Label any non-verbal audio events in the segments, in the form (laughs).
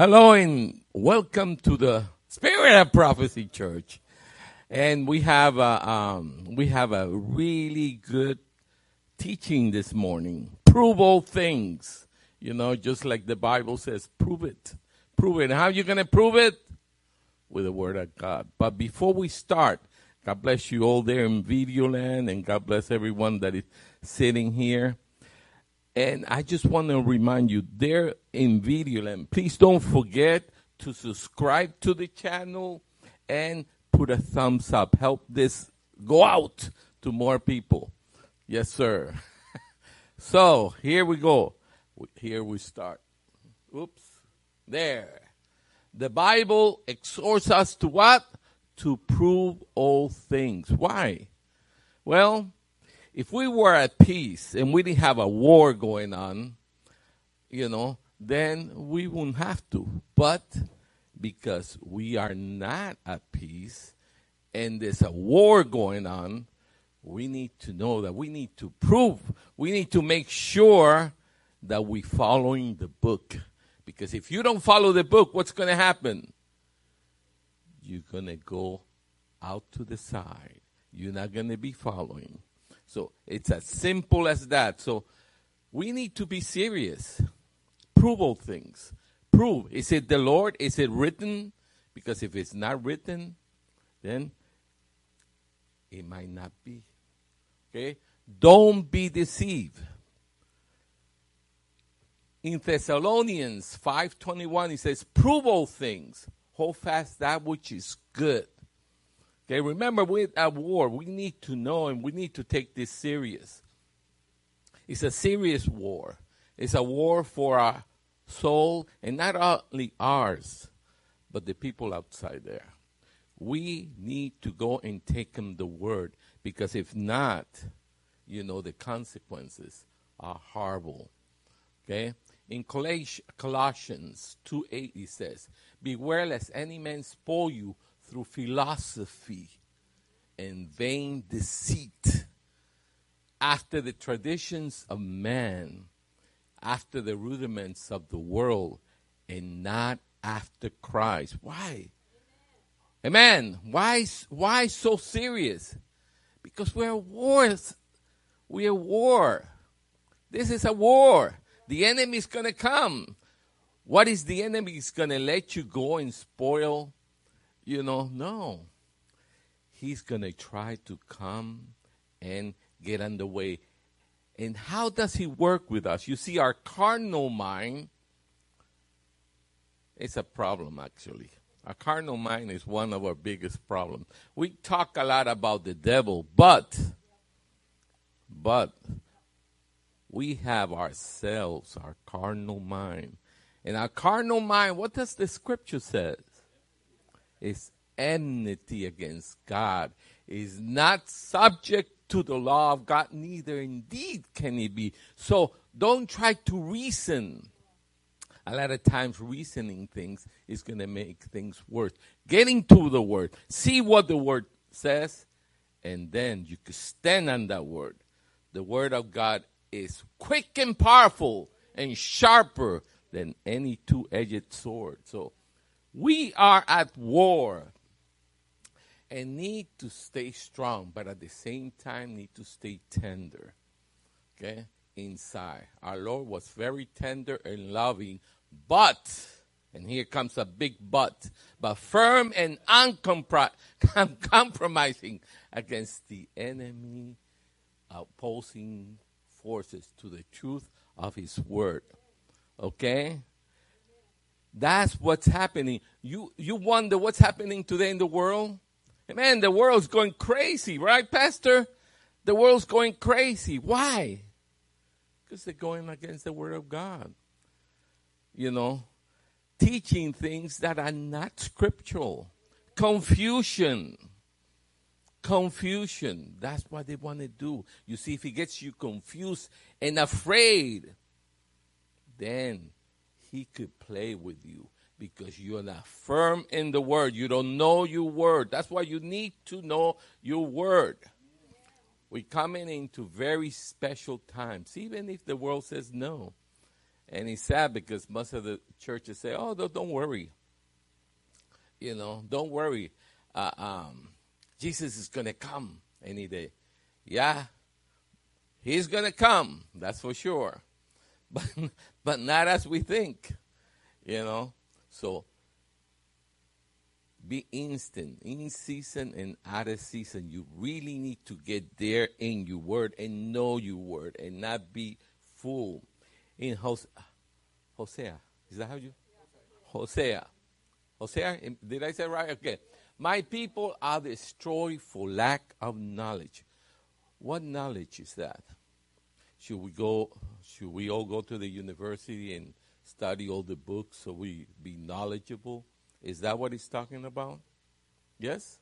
Hello and welcome to the Spirit of Prophecy Church. And we have a, um, we have a really good teaching this morning. Prove all things. You know, just like the Bible says, prove it. Prove it. How are you going to prove it? With the Word of God. But before we start, God bless you all there in video land and God bless everyone that is sitting here. And I just want to remind you, there in Videoland, please don't forget to subscribe to the channel and put a thumbs up. Help this go out to more people. Yes, sir. (laughs) so here we go. Here we start. Oops. There. The Bible exhorts us to what? To prove all things. Why? Well, if we were at peace and we didn't have a war going on, you know, then we wouldn't have to. But because we are not at peace and there's a war going on, we need to know that we need to prove, we need to make sure that we're following the book. Because if you don't follow the book, what's going to happen? You're going to go out to the side. You're not going to be following. So it's as simple as that. So we need to be serious. Prove all things. Prove. Is it the Lord? Is it written? Because if it's not written, then it might not be. Okay? Don't be deceived. In Thessalonians 5:21 he says, "Prove all things, hold fast that which is good." Okay, remember we're at war. We need to know and we need to take this serious. It's a serious war. It's a war for our soul and not only ours, but the people outside there. We need to go and take them the word because if not, you know, the consequences are horrible. Okay? In Colossians 2 8, he says, Beware lest any man spoil you through philosophy and vain deceit, after the traditions of man, after the rudiments of the world, and not after Christ. Why? Amen. Why, why so serious? Because we're at war. We're at war. This is a war. The enemy is going to come. What is the enemy? Is going to let you go and spoil you know, no. He's going to try to come and get underway. And how does he work with us? You see, our carnal mind it's a problem, actually. Our carnal mind is one of our biggest problems. We talk a lot about the devil, but, but, we have ourselves, our carnal mind. And our carnal mind, what does the scripture say? Is enmity against God, is not subject to the law of God, neither indeed can he be. So don't try to reason. A lot of times reasoning things is going to make things worse. Getting to the word, see what the word says, and then you can stand on that word. The word of God is quick and powerful and sharper than any two-edged sword. So we are at war and need to stay strong, but at the same time need to stay tender. Okay? Inside. Our Lord was very tender and loving, but, and here comes a big but, but firm and uncompromising (laughs) against the enemy opposing forces to the truth of his word. Okay? That's what's happening. You, you wonder what's happening today in the world? Man, the world's going crazy, right, Pastor? The world's going crazy. Why? Because they're going against the Word of God. You know, teaching things that are not scriptural. Confusion. Confusion. That's what they want to do. You see, if it gets you confused and afraid, then he could play with you because you're not firm in the word. You don't know your word. That's why you need to know your word. We're coming into very special times, even if the world says no. And it's sad because most of the churches say, oh, don't, worry. You know, don't worry. Uh, um, Jesus is going to come any day. Yeah, he's going to come. That's for sure. (laughs) But, but not as we think. You know, so be instant, in season and out of season. You really need to get there in your word and know your word and not be fooled. In Hosea, Hosea, is that how you? Hosea. Hosea, did I say right? Okay. My people are destroyed for lack of knowledge. What knowledge is that? Should we go? Should we all go to the university and study all the books so we be knowledgeable? Is that what he's talking about? Yes?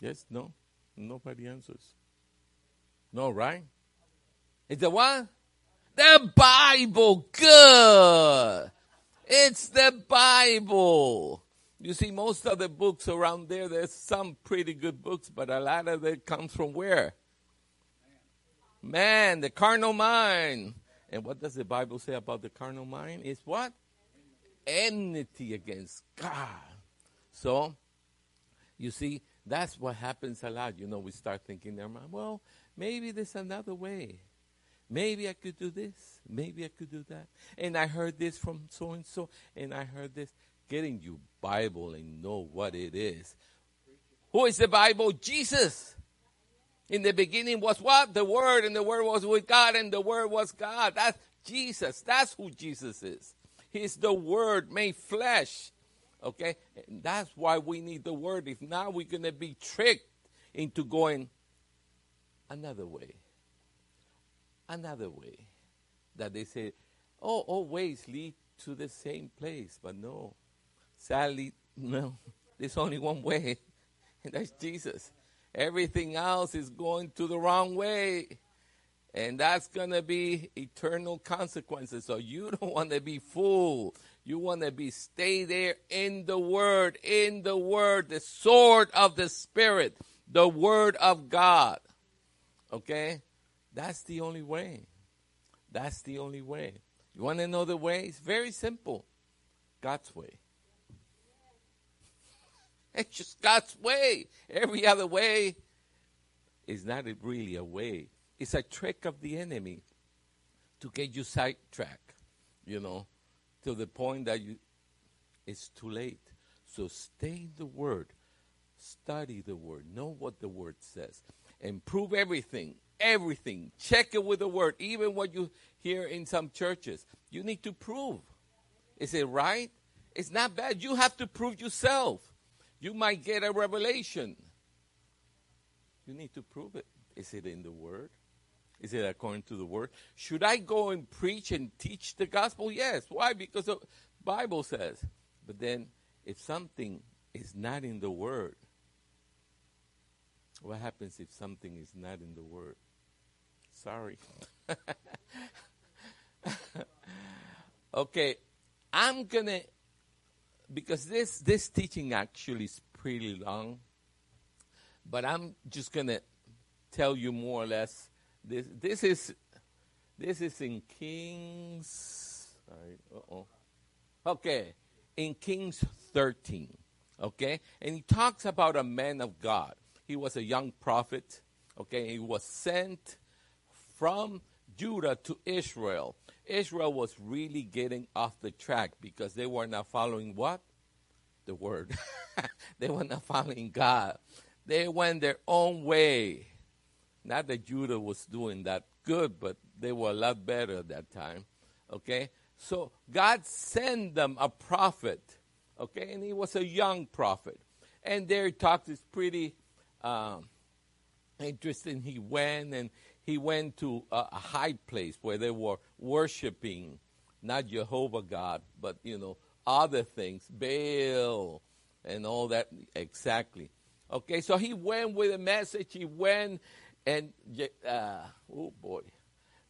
Yes? No? Nobody answers. No, right? It's the what? The Bible. Good. It's the Bible. You see, most of the books around there, there's some pretty good books, but a lot of it comes from where? Man, the carnal mind. And what does the Bible say about the carnal mind? It's what? enmity against God. So, you see, that's what happens a lot. You know, we start thinking well, maybe there's another way. Maybe I could do this. Maybe I could do that. And I heard this from so and so, and I heard this. Getting you Bible and know what it is. Who is the Bible? Jesus. In the beginning was what? The Word, and the Word was with God, and the Word was God. That's Jesus. That's who Jesus is. He's the Word made flesh. Okay? And that's why we need the Word. If not, we're going to be tricked into going another way. Another way. That they say, oh, all ways lead to the same place. But no. Sadly, (laughs) no. There's only one way, (laughs) and that's Jesus. Everything else is going to the wrong way. And that's going to be eternal consequences. So you (laughs) don't want to be fooled. You want to be stay there in the word, in the word, the sword of the spirit, the word of God. Okay? That's the only way. That's the only way. You want to know the way? It's very simple. God's way. (laughs) It's just God's way. Every other way is not really a way. It's a trick of the enemy to get you sidetracked, you know, to the point that you it's too late. So stay in the word. Study the word. Know what the word says. And prove everything. Everything. Check it with the word. Even what you hear in some churches. You need to prove. Is it right? It's not bad. You have to prove yourself. You might get a revelation. You need to prove it. Is it in the word? Is it according to the word? Should I go and preach and teach the gospel? Yes. Why? Because the Bible says. But then if something is not in the word, what happens if something is not in the word? Sorry. (laughs) okay, I'm gonna because this this teaching actually is pretty long, but I'm just gonna tell you more or less this this is this is in Kings. Uh-oh. Okay, in Kings 13. Okay, and he talks about a man of God. He was a young prophet. Okay, he was sent from Judah to Israel. Israel was really getting off the track because they were not following what? The word. (laughs) they were not following God. They went their own way. Not that Judah was doing that good, but they were a lot better at that time. Okay? So God sent them a prophet. Okay? And he was a young prophet. And there he talked is pretty um, interesting. He went and he went to a, a high place where they were worshiping not Jehovah God, but you know, other things, Baal and all that exactly. Okay, so he went with a message. He went and, uh, oh boy,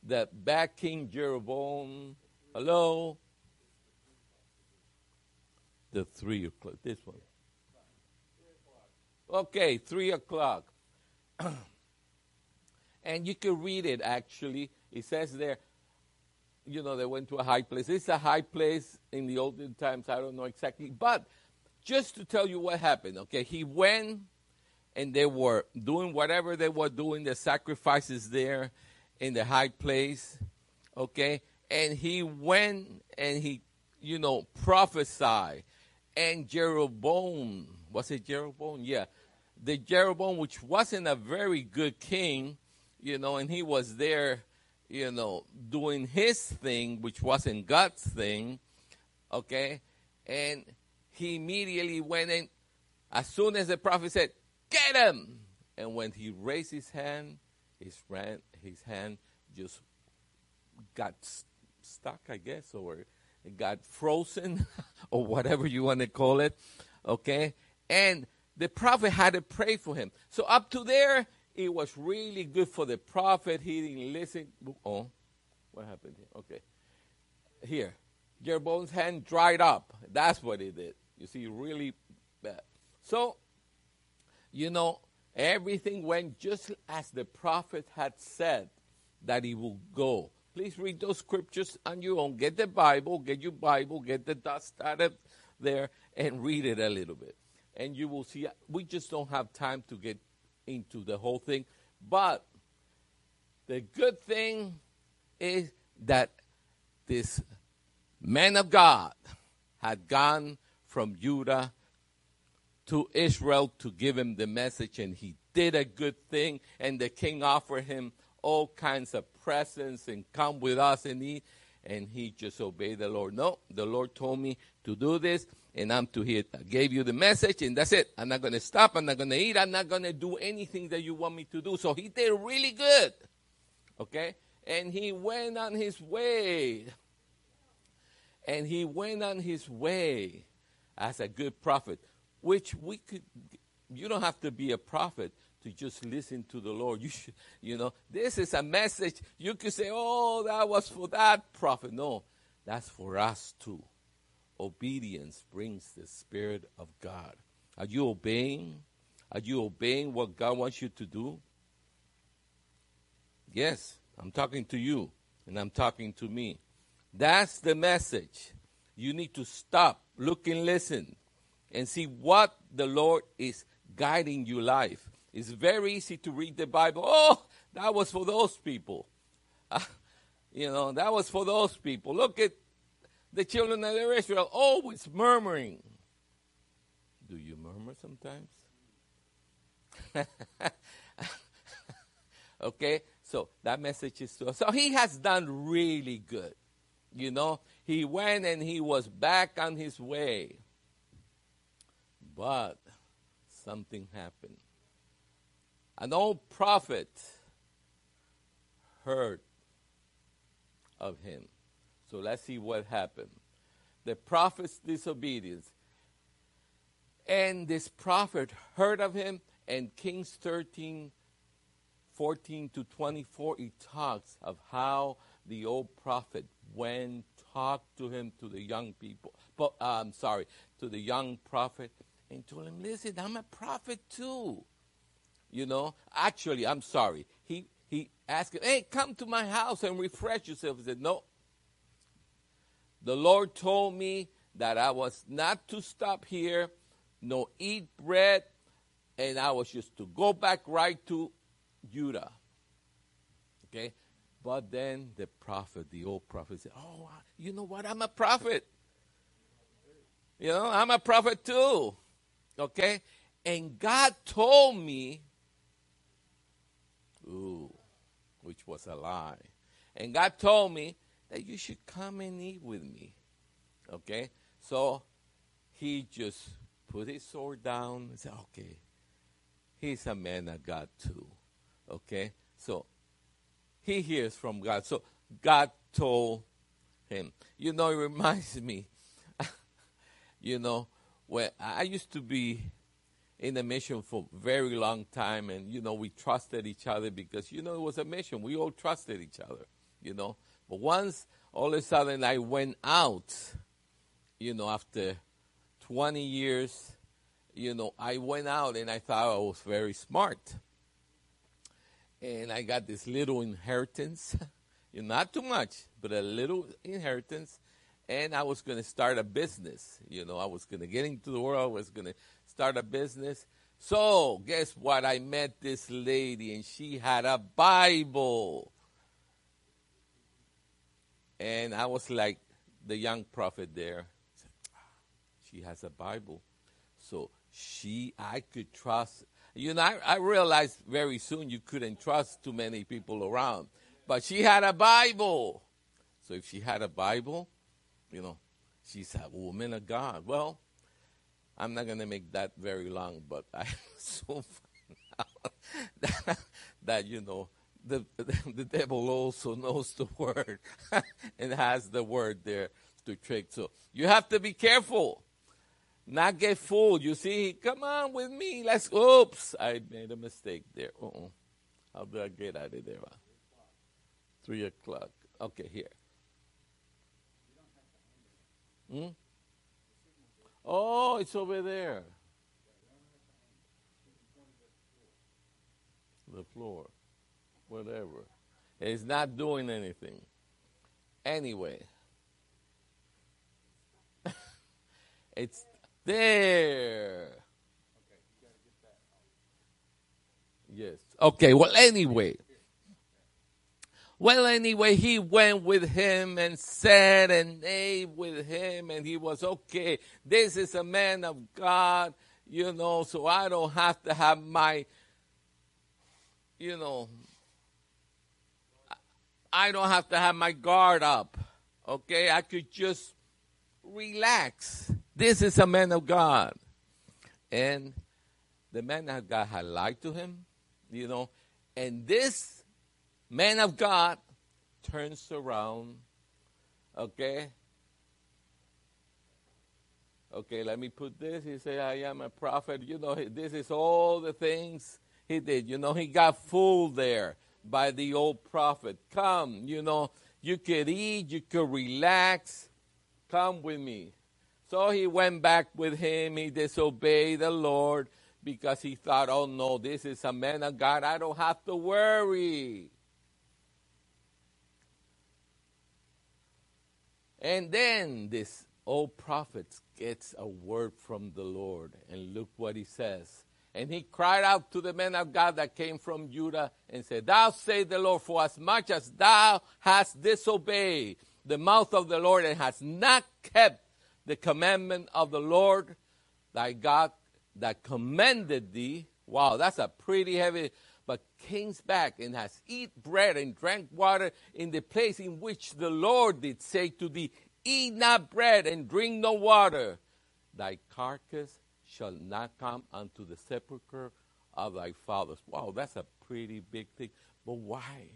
the back King Jeroboam, hello? The three o'clock, this one. Okay, three o'clock. (clears throat) and you can read it actually. It says there, you know, they went to a high place. It's a high place in the olden times. I don't know exactly. But just to tell you what happened, okay, he went and they were doing whatever they were doing, the sacrifices there in the high place, okay? And he went and he, you know, prophesied. And Jeroboam, was it Jeroboam? Yeah. The Jeroboam, which wasn't a very good king, you know, and he was there, you know, doing his thing, which wasn't God's thing, okay? And he immediately went in, as soon as the prophet said, Get him! And when he raised his hand, his, ran, his hand just got stuck, I guess, or got frozen, (laughs) or whatever you want to call it. Okay? And the prophet had to pray for him. So up to there, it was really good for the prophet. He didn't listen. Oh, what happened here? Okay. Here. Jeroboam's hand dried up. That's what it did. You see, really bad. So you know, everything went just as the prophet had said that he would go. Please read those scriptures on your own. Get the Bible, get your Bible, get the dust out of there, and read it a little bit. And you will see, we just don't have time to get into the whole thing. But the good thing is that this man of God had gone from Judah to Israel to give him the message, and he did a good thing. And the king offered him all kinds of presents and come with us and eat. And he just obeyed the Lord. No, the Lord told me to do this, and I'm to hear. I gave you the message, and that's it. I'm not going to stop. I'm not going to eat. I'm not going to do anything that you want me to do. So he did really good. Okay? And he went on his way. And he went on his way as a good prophet which we could, you don't have to be a prophet to just listen to the Lord. You should, you know, this is a message. You could say, oh, that was for that prophet. No, that's for us too. Obedience brings the Spirit of God. Are you obeying? Are you obeying what God wants you to do? Yes, I'm talking to you and I'm talking to me. That's the message. You need to stop, look, and listen and see what the Lord is guiding your life. It's very easy to read the Bible. Oh, that was for those people. (laughs) You know, that was for those people. Look at the children of Israel always murmuring. Do you murmur sometimes? (laughs) okay, so that message is to us. So he has done really good. You know, he went and he was back on his way. But something happened. An old prophet heard of him. So let's see what happened. The prophet's disobedience. And this prophet heard of him, and Kings 13, 14 to 24, he talks of how the old prophet went, talked to him, to the young people. But, I'm um, sorry, to the young prophet, and told him, listen, I'm a prophet too. You know, actually, I'm sorry. He, he asked him, hey, come to my house and refresh yourself. He said, no. The Lord told me that I was not to stop here, no eat bread, and I was just to go back right to Judah. Okay? But then the prophet, the old prophet, said, Oh, you know what? I'm a prophet. You know, I'm a prophet too. Okay? And God told me, ooh, which was a lie. And God told me that you should come and eat with me. Okay? So he just put his sword down and said, okay, he's a man of God too. Okay? So he hears from God. So God told him. You know, it reminds me, (laughs) you know, where I used to be in a mission for a very long time, and you know we trusted each other because you know it was a mission. We all trusted each other, you know. Once all of a sudden I went out, you know, after 20 years, you know, I went out and I thought I was very smart. And I got this little inheritance, (laughs) not too much, but a little inheritance. And I was going to start a business. You know, I was going to get into the world. I was going to start a business. So, guess what? I met this lady, and she had a Bible. And I was like the young prophet there. She has a Bible. So she, I could trust. You know, I, I realized very soon you couldn't trust too many people around. But she had a Bible. So if she had a Bible, you know, she's a woman of God. Well, I'm not going to make that very long, but I (laughs) so (laughs) that, that, you know, the, (laughs) the devil also knows the (laughs) word and has the word there to trick. So you have to be careful, not get fooled. You see, come on with me. Let's. Oops, I made a mistake there. Uh-uh. How do I get out of there? Three o'clock. Okay, here. Hmm? Oh, it's over there. The floor whatever. It's not doing anything. Anyway, (laughs) it's there. Yes. Okay, well, anyway. Well, anyway, he went with him and sat and ate with him, and he was okay. This is a man of God, you know, so I don't have to have my, you know, I don't have to have my guard up. Okay, I could just relax. This is a man of God. And the man of God had lied to him, you know, and this man of God turns around, okay? Okay, let me put this. He said, I am a prophet. You know, this is all the things he did. You know, he got fooled there by the old prophet. Come, you know, you could eat, you could relax. Come with me. So he went back with him. He disobeyed the Lord because he thought, oh no, this is a man of God. I don't have to worry. And then this old prophet gets a word from the Lord. And look what he says. And he cried out to the men of God that came from Judah and said, Thou say the Lord, for as much as thou hast disobeyed the mouth of the Lord and hast not kept the commandment of the Lord thy God that commanded thee. Wow, that's a pretty heavy, but came back and has eat bread and drank water in the place in which the Lord did say to thee, Eat not bread and drink no water. Thy carcass shall not come unto the sepulchre of thy fathers. Wow, that's a pretty big thing. But why?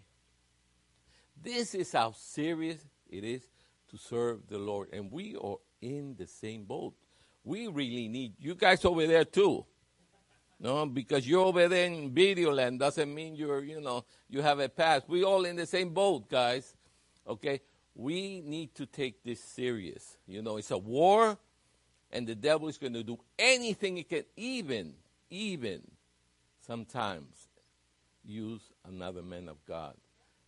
This is how serious it is to serve the Lord. And we are in the same boat. We really need you guys over there too. No, because you're over there in video land doesn't mean you're, you know, you have a pass. We all in the same boat, guys. Okay? We need to take this serious. You know, it's a war and the devil is going to do anything he can, even, even sometimes use another man of God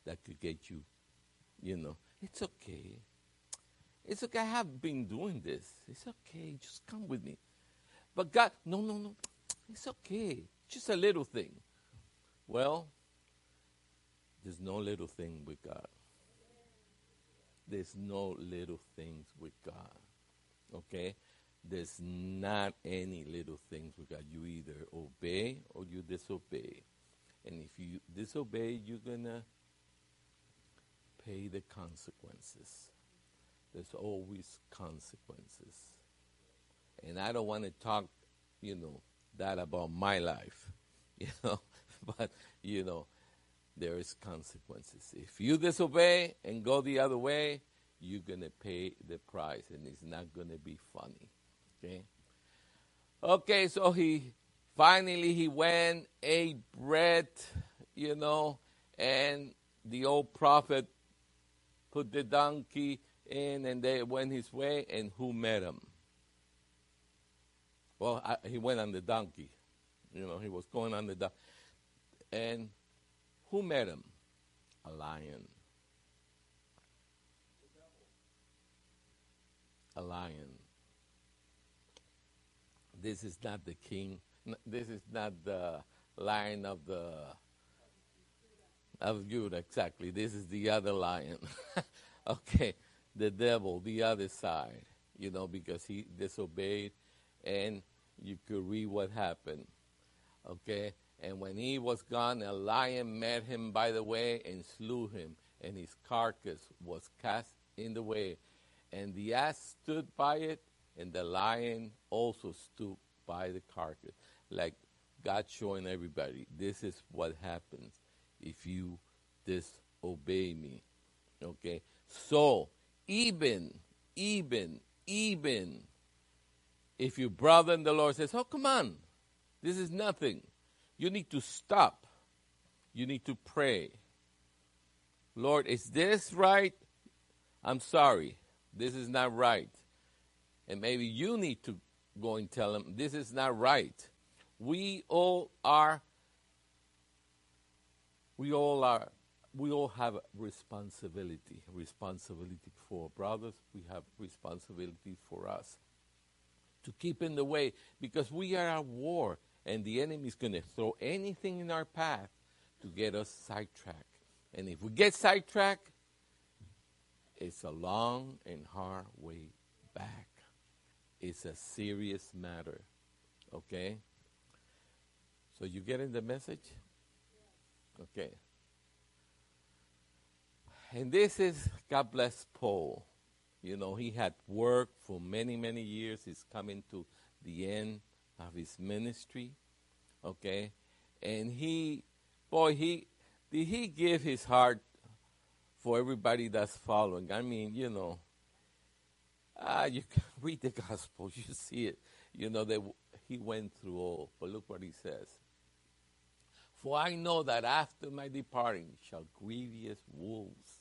that could get you, you know. It's okay. It's okay. I have been doing this. It's okay. Just come with me. But God, no, no, no. It's okay. Just a little thing. Well, there's no little thing with God. There's no little things with God. Okay? There's not any little things with. You either obey or you disobey. And if you disobey, you're going to pay the consequences. There's always consequences. And I don't want to talk, you know, that about my life, (laughs) you know, (laughs) but, you know, there is consequences. If you disobey and go the other way, you're going to pay the price and it's not going to be funny. Okay. Okay, so he finally he went, ate bread, you know, and the old prophet put the donkey in and they went his way and who met him? Well, I, he went on the donkey. You know, he was going on the donkey. And who met him? A lion. A lion. This is not the king. This is not the lion of the of Judah. Exactly. This is the other lion. (laughs) okay, the devil, the other side. You know, because he disobeyed, and you could read what happened. Okay, and when he was gone, a lion met him by the way and slew him, and his carcass was cast in the way. And the ass stood by it, and the lion also stood by the carcass. Like God showing everybody, this is what happens if you disobey me. Okay? So, even, even, even if your brother in the Lord says, Oh, come on, this is nothing you need to stop. You need to pray. Lord, is this right? I'm sorry. This is not right. And maybe you need to go and tell them this is not right. We all are, we all are, we all have responsibility. Responsibility for brothers, we have responsibility for us to keep in the way because we are at war and the enemy is going to throw anything in our path to get us sidetracked. And if we get sidetracked, it's a long and hard way back. It's a serious matter. Okay? So you getting the message? Okay. And this is God bless Paul. You know, he had worked for many, many years. He's coming to the end of his ministry. Okay? And he, boy, he, did he give his heart for everybody that's following? I mean, you know, ah, you (laughs) read the gospel, (laughs) you see it. You know, that he went through all. But look what he says. For I know that after my departing shall grievous wolves.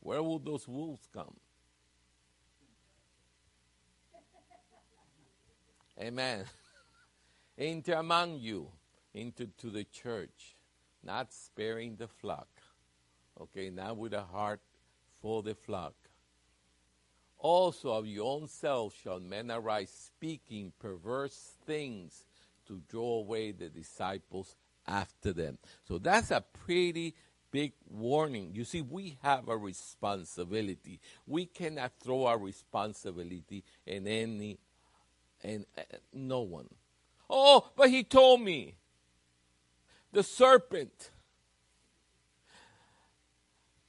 Where will those wolves come? (laughs) Amen. Enter among you into to the church, not sparing the flock. Okay, not with a heart for the flock. Also of your own self shall men arise speaking perverse things to draw away the disciples after them. So that's a pretty big warning. You see, we have a responsibility. We cannot throw our responsibility in any and uh, no one. Oh, but he told me. The serpent,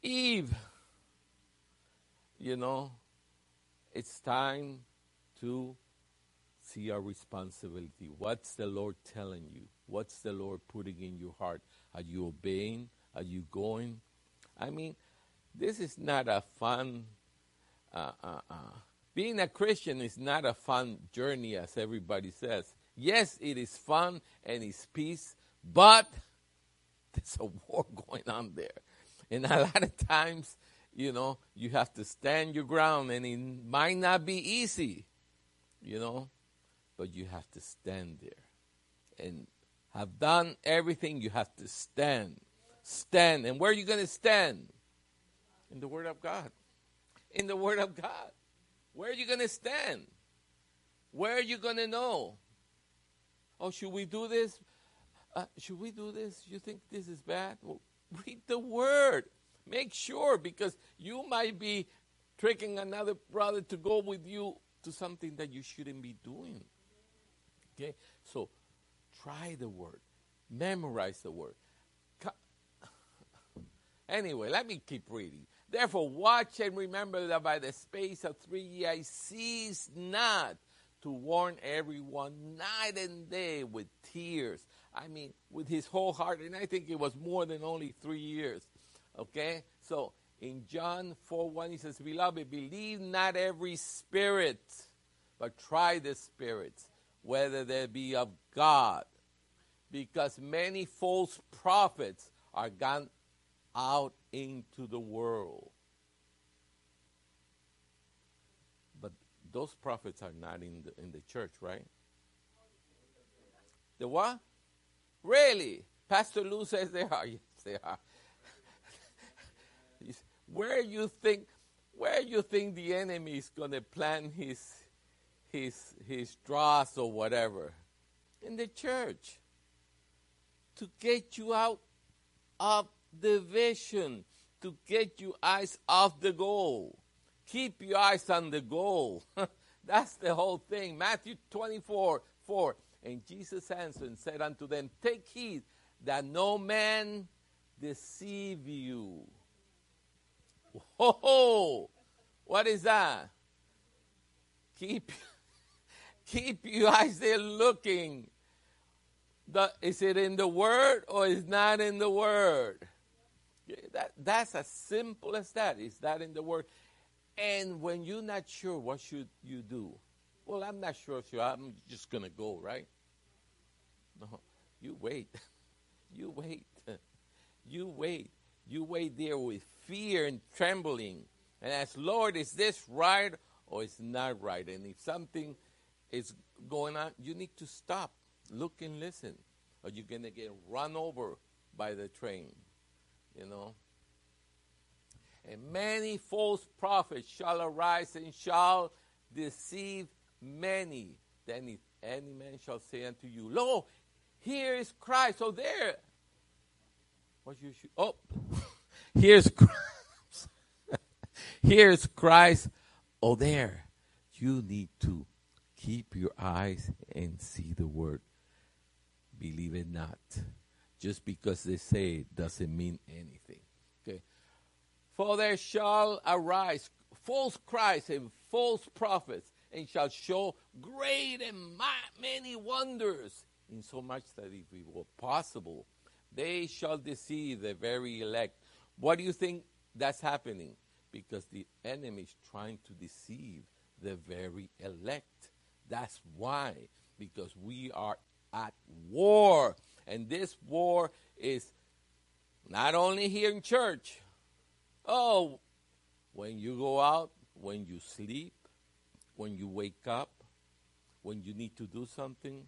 Eve, you know, it's time to see our responsibility. What's the Lord telling you? What's the Lord putting in your heart? Are you obeying? Are you going? I mean, this is not a fun uh, uh, uh, being a Christian is not a fun journey, as everybody says. Yes, it is fun and it's peace, but (laughs) there's a war (laughs) going on there. And a lot of times, you know, you have to stand your ground, and it might not be easy, you know, but you have to stand there and have done everything. You have to stand. Stand. And where are you going to stand? In the Word of God. In the Word of God. Where are you going to stand? Where are you going to know? Oh, should we do this? Uh, should we do this? You think this is bad? Well, read the word. Make sure because you might be tricking another brother to go with you to something that you shouldn't be doing. Okay? So try the word, memorize the word. (laughs) Anyway, let me keep reading. Therefore, watch and remember that by the space of three years I cease not to warn everyone night and day with tears. I mean, with his whole heart. And I think it was more than only three years. Okay? So in John 4 1, he says, Beloved, believe not every spirit, but try the spirits, whether they be of God. Because many false prophets are gone out into the world. But those prophets are not in the, in the church, right? The what? Really? Pastor Lou says they are. (laughs) Yes, they are. Where you think, where you think the enemy is going to plant his his his dross or whatever? In the church. To get you out of the vision, to get you eyes off the goal. Keep your eyes on the goal. (laughs) That's the whole thing. Matthew 24, 4. And Jesus answered and said unto them, Take heed that no man deceive you. Whoa! What is that? Keep (laughs) keep your eyes there looking. The, is it in the word or is not in the word? That, that's as simple as that. Is that in the word? And when you're not sure, what should you do? Well, I'm not sure, so I'm just going to go, right? No, you wait. (laughs) You wait. (laughs) You wait. You wait there with fear and trembling and ask, Lord, is this right or is not right? And if something is going on, you need to stop, look and listen, or you're going to get run over by the train, you know. And many false prophets shall arise and shall deceive many. Then if any man shall say unto you, Lo, here is Christ. So there. What you should oh here's Christ. (laughs) here's Christ. Oh there. You need to keep your eyes and see the word. Believe it not. Just because they say it doesn't mean anything. Okay. For there shall arise false Christs and false prophets, and shall show great and many wonders, insomuch that if it were possible, they shall deceive the very elect. What do you think that's happening? Because the enemy is trying to deceive the very elect. That's why. Because we are at war. And this war is not only here in church, Oh, when you go out, when you sleep, when you wake up, when you need to do something.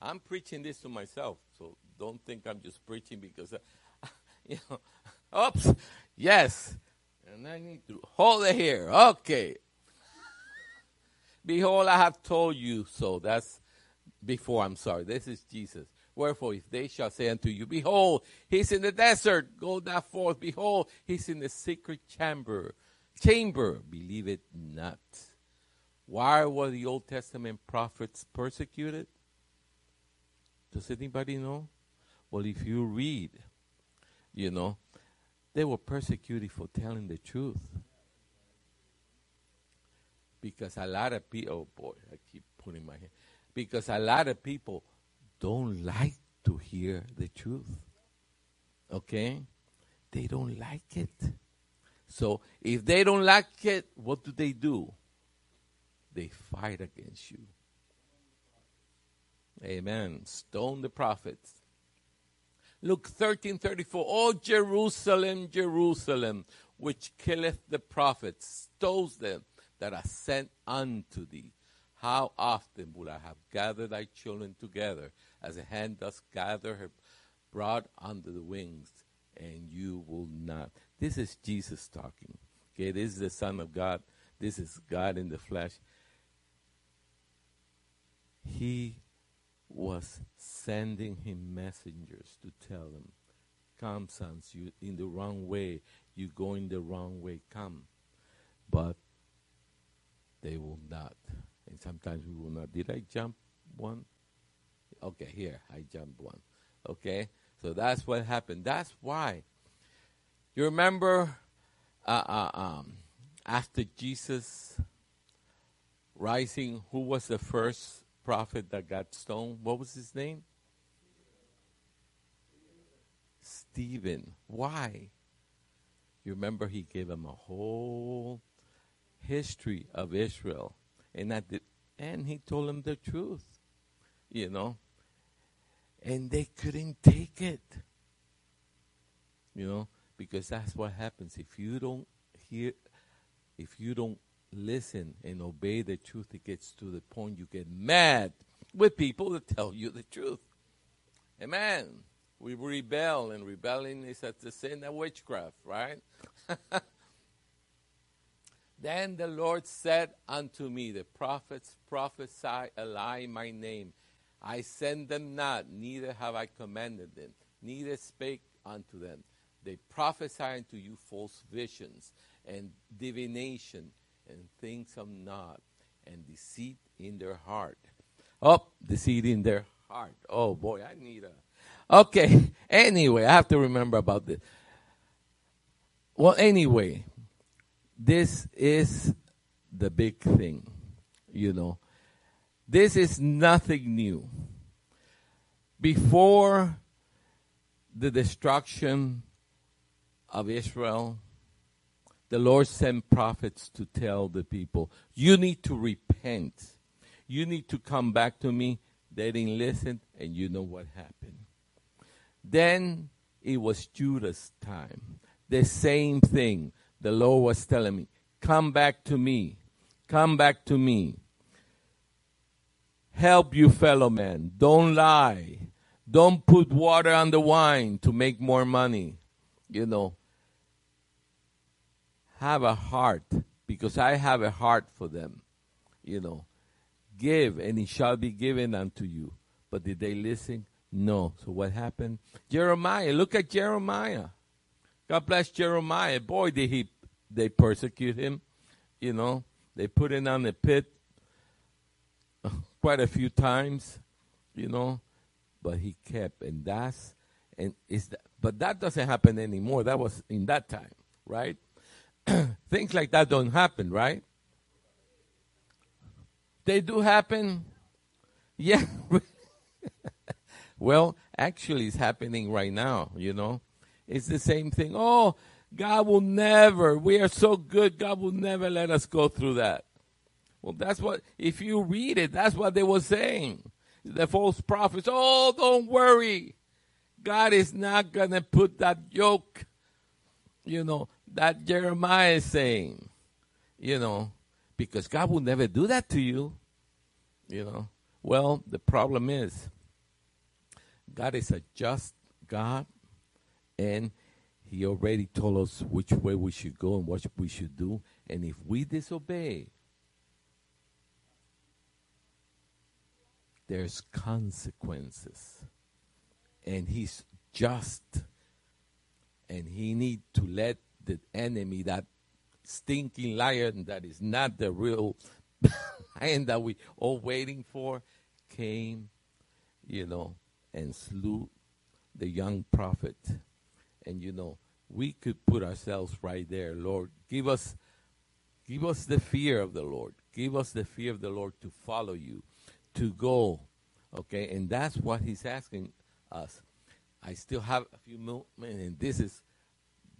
I'm preaching this to myself, so don't think I'm just preaching because, (laughs) you know, oops, yes, and I need to hold it here. Okay. Behold, I have told you so. That's before, I'm sorry. This is Jesus. Wherefore, if they shall say unto you, Behold, he's in the desert, go not forth. Behold, he's in the secret chamber. Chamber, believe it not. Why were the Old Testament prophets persecuted? Does anybody know? Well, if you read, you know, they were persecuted for telling the truth. Because a lot of people, oh boy, I keep putting my hand. Because a lot of people don't like to hear the truth. Okay? They don't like it. So if they don't like it, what do they do? They fight against you. Amen. Stone the prophets. Luke 13 34. Oh, Jerusalem, Jerusalem, which killeth the prophets, stones them that are sent unto thee. How often would I have gathered thy children together as a hen doth gather her brood under the wings, and you will not. This is Jesus talking. Okay, this is the Son of God. This is God in the flesh. He was sending him messengers to tell him, Come, sons, you in the wrong way. You go in the wrong way. Come. But they will not and sometimes we will not. Did I jump one? Okay, here, I jumped one. Okay, so that's what happened. That's why. You remember uh, uh, um, after Jesus rising, who was the first prophet that got stoned? What was his name? Stephen. Why? You remember he gave him a whole history of Israel and I did, and he told him the truth, you know. And they couldn't take it, you know, because that's what happens if you don't hear, if you don't listen and obey the truth. It gets to the point you get mad with people that tell you the truth. Amen. We rebel, and rebelling is at the sin of witchcraft, right? (laughs) Then the Lord said unto me, The prophets prophesy a lie in my name. I send them not, neither have I commanded them, neither spake unto them. They prophesy unto you false visions and divination and things of not, and deceit in their heart. Oh, deceit in their heart. Oh boy, I need a. Okay, (laughs) anyway, I have to remember about this. Well, anyway, this is the big thing, you know. This is nothing new. Before the destruction of Israel, the Lord sent prophets to tell the people, you need to repent. You need to come back to me. They didn't listen, and you know what happened. Then it was Judah's time. The same thing. The Lord was telling me, come back to me. Come back to me. Help you fellow man. Don't lie. Don't put water on the wine to make more money. You know, have a heart because I have a heart for them. You know, give and it shall be given unto you. But did they listen? No. So what happened? Jeremiah, look at Jeremiah. God bless Jeremiah. Boy, did he they persecute him. You know, they put him on the pit quite a few times. You know, but he kept, and that's and is that, but that doesn't happen anymore. That was in that time, right? (clears throat) Things like that don't happen, right? They do happen. Yeah. (laughs) well, actually, it's happening right now, you know. It's the same thing. Oh, God will never, we are so good, God will never let us go through that. Well, that's what, if you read it, that's what they were saying. The false prophets, oh, don't worry. God is not going to put that yoke, you know, that Jeremiah is saying, you know, because God will never do that to you, you know. Well, the problem is, God is a just God, and He already told us which way we should go and what we should do. And if we disobey, there's consequences. And He's just. And He need to let the enemy, that stinking lion that is not the real (laughs) lion that we all waiting for, came, you know, and slew the young prophet. And you know, we could put ourselves right there, Lord. Give us give us the fear of the Lord. Give us the fear of the Lord to follow you, to go. Okay, and that's what he's asking us. I still have a few moments, and this is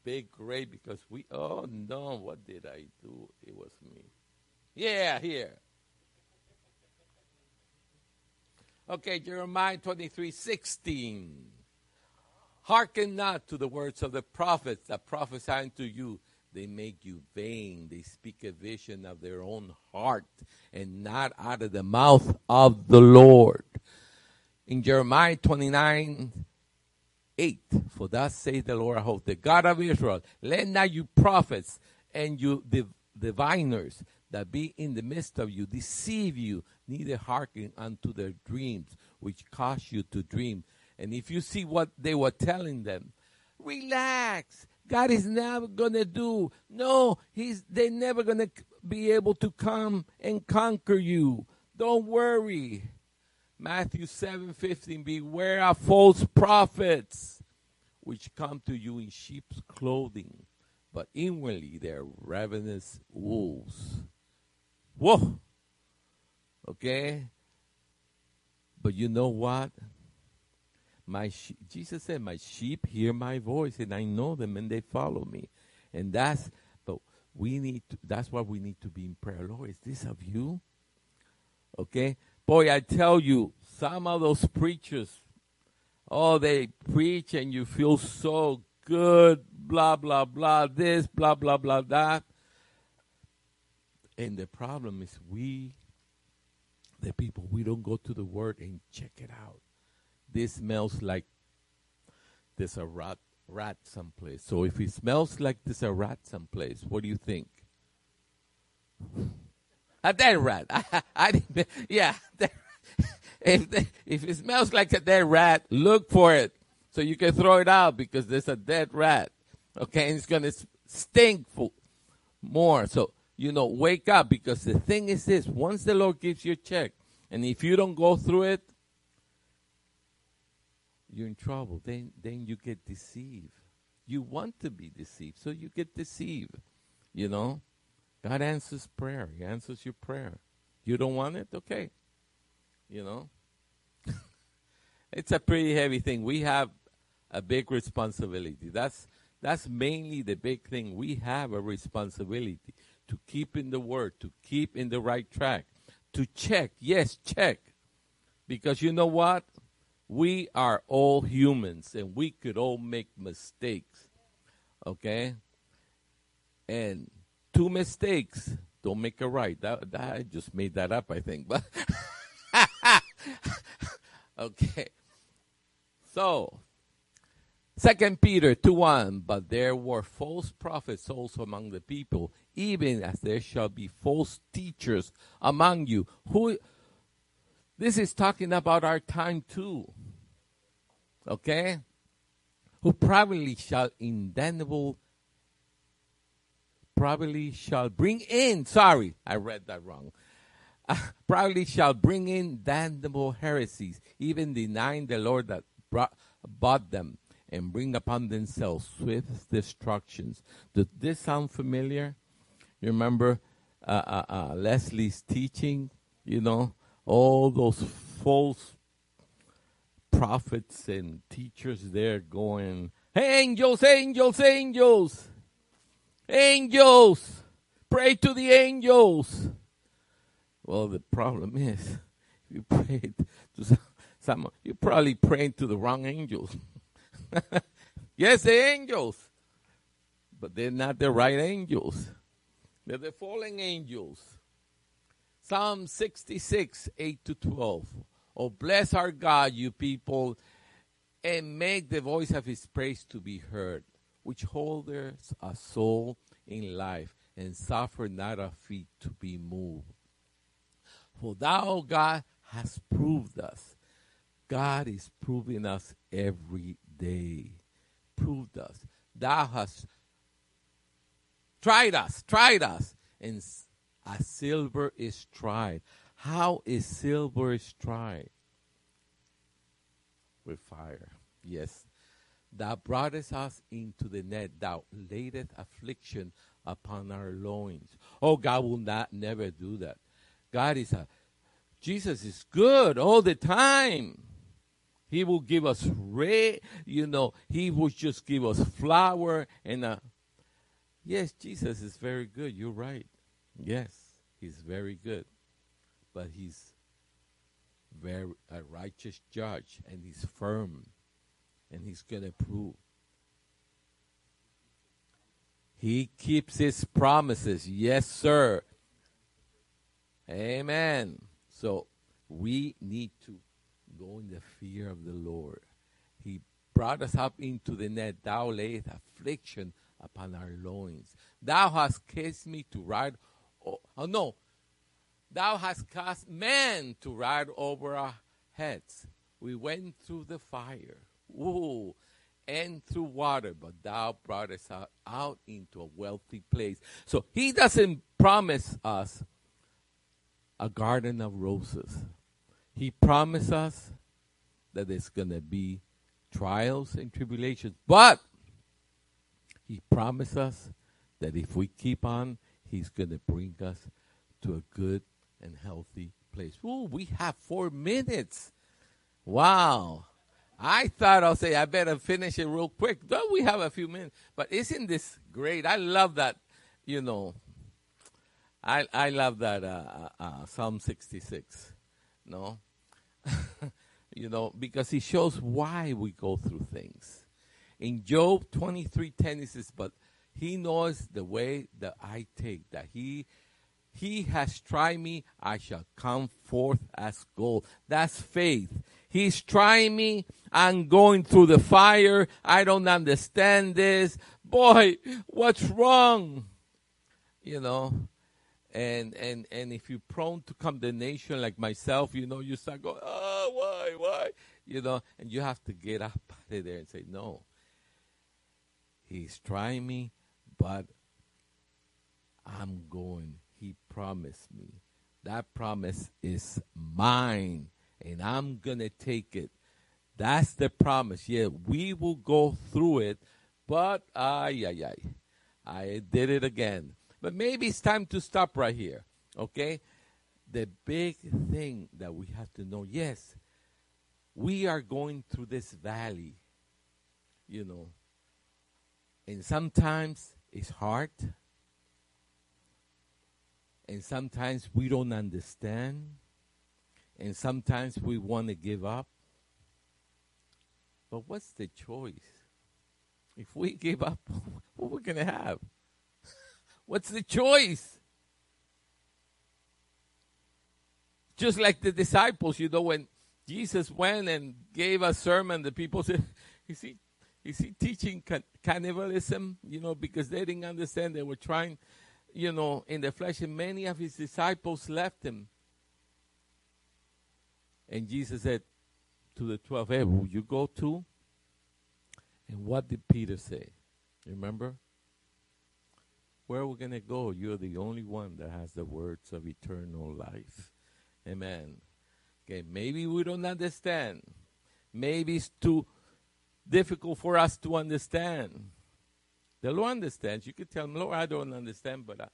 big great because we oh no, what did I do? It was me. Yeah, here. Okay, Jeremiah 23 16. Hearken not to the words of the prophets that prophesy unto you. They make you vain. They speak a vision of their own heart and not out of the mouth of the Lord. In Jeremiah 29 8. For thus saith the Lord of hosts, the God of Israel, let not you prophets and you div- diviners that be in the midst of you deceive you, neither hearken unto their dreams, which cause you to dream. And if you see what they were telling them, relax. God is never gonna do. No, He's they're never gonna be able to come and conquer you. Don't worry. Matthew 7:15 beware of false prophets, which come to you in sheep's clothing, but inwardly they're ravenous wolves. Whoa! Okay? But you know what? My Jesus said, My sheep hear my voice, and I know them, and they follow me. And that's, but we need to, that's what we need to be in prayer. Lord, is this of you? Okay? Boy, I tell you, some of those preachers, oh, they preach and you feel so good, blah, blah, blah, this, blah, blah, blah, that. And the problem is we, the people, we don't go to the word and check it out. This smells like there's a rat, rat someplace. So if it smells like there's a rat someplace, what do you think? (laughs) A dead rat. I, (laughs) I didn't, (laughs) yeah. If, if it smells like a dead rat, look for it so you can throw it out because there's a dead rat. Okay, and it's gonna stink for more. So you know, wake up because the thing is this: once the Lord gives you a check, and if you don't go through it, you're in trouble. Then then you get deceived. You want to be deceived, so you get deceived. You know, God answers prayer. He answers your prayer. You don't want it, okay? You know, (laughs) it's a pretty heavy thing. We have a big responsibility. That's that's mainly the big thing. We have a responsibility to keep in the word, to keep in the right track, to check. Yes, check. Because you know what? We are all humans and we could all make mistakes. Okay? And two mistakes don't make a right. That, that I just made that up, I think. But (laughs) (laughs) okay. So, Second Peter 2 1, but there were false prophets also among the people, even as there shall be false teachers among you. Who this is talking about our time too. Okay? Who probably shall indemnable probably shall bring in sorry, I read that wrong. (laughs) Probably shall bring in damnable heresies, even denying the Lord that brought, bought them and bring upon themselves swift destructions. Does this sound familiar? You remember uh, uh, uh, Leslie's teaching? You know, all those false prophets and teachers there going, angels, angels, angels, angels, pray to the angels. Well, the problem is, you pray to some, some you're probably praying to the wrong angels. (laughs) yes, the angels. But they're not the right angels. They're the fallen angels. Psalm 66, 8 to 12. Oh, bless our God, you people, and make the voice of his praise to be heard, which holders a soul in life and suffer not a feet to be moved. For thou, God, hast proved us. God is proving us every day proved us. Thou hast tried us, tried us, and as silver is tried. How is silver is tried? With fire. Yes. Thou broughtest us into the net. Thou laidest affliction upon our loins. Oh, God will not never do that. God is a Jesus is good all the time. He will give us red, you know, he will just give us flour and uh, yes, Jesus is very good. You're right. Yes, he's very good. But he's very a righteous judge and he's firm and he's going to prove. He keeps his promises. Yes, sir. Amen. So we need to go in the fear of the Lord. He brought us up into the net. Thou layest affliction upon our loins. Thou hast caused me to ride. Oh, no. Thou hast caused man to ride over our heads. We went through the fire. Ooh, and through water, but thou brought us out, out into a wealthy place. So he doesn't promise us a garden of roses. He promised us that there's going to be trials and tribulations, but He promised us that if we keep on, He's going to bring us to a good and healthy place. Ooh, we have four minutes. Wow. I thought I'll say I better finish it real quick. Though we have a few minutes, but isn't this great? I love that. You know, I I love that uh, uh, uh Psalm sixty six. No, (laughs) you know, because he shows why we go through things. In Job 23:10 he says, "But he knows the way that I take, that he he has tried me, I shall come forth as gold." That's faith. He's trying me. I'm going through the fire. I don't understand this. Boy, what's wrong? You know, and and and if you're prone to condemnation like myself, you know, you start going, oh, why, why, you know, and you have to get up (laughs) out of there and say, no. He's trying me, but I'm going. He promised me. That promise is mine, and I'm gonna take it. That's the promise. Yeah, we will go through it, but ay ay ay, I did it again. But maybe it's time to stop right here. Okay? The big thing that we have to know yes, we are going through this valley, you know, and sometimes it's hard, and sometimes we don't understand, and sometimes we want to give up. But what's the choice? If we give up, (laughs) what we're going to have? What's the choice? Just like the disciples, you know, when Jesus went and gave a sermon, the people said, (laughs) Is he, is he teaching can- cannibalism? You know, because they didn't understand. They were trying, you know, in the flesh, and many of his disciples left him. And Jesus said to the 12, Hey, will you go too? And what did Peter say? Remember? Where are we going to go? You're the only one that has the words of eternal life. Amen. Okay, maybe we don't understand. Maybe it's too difficult for us to understand. The Lord understands. You could tell him, Lord, I don't understand, but I,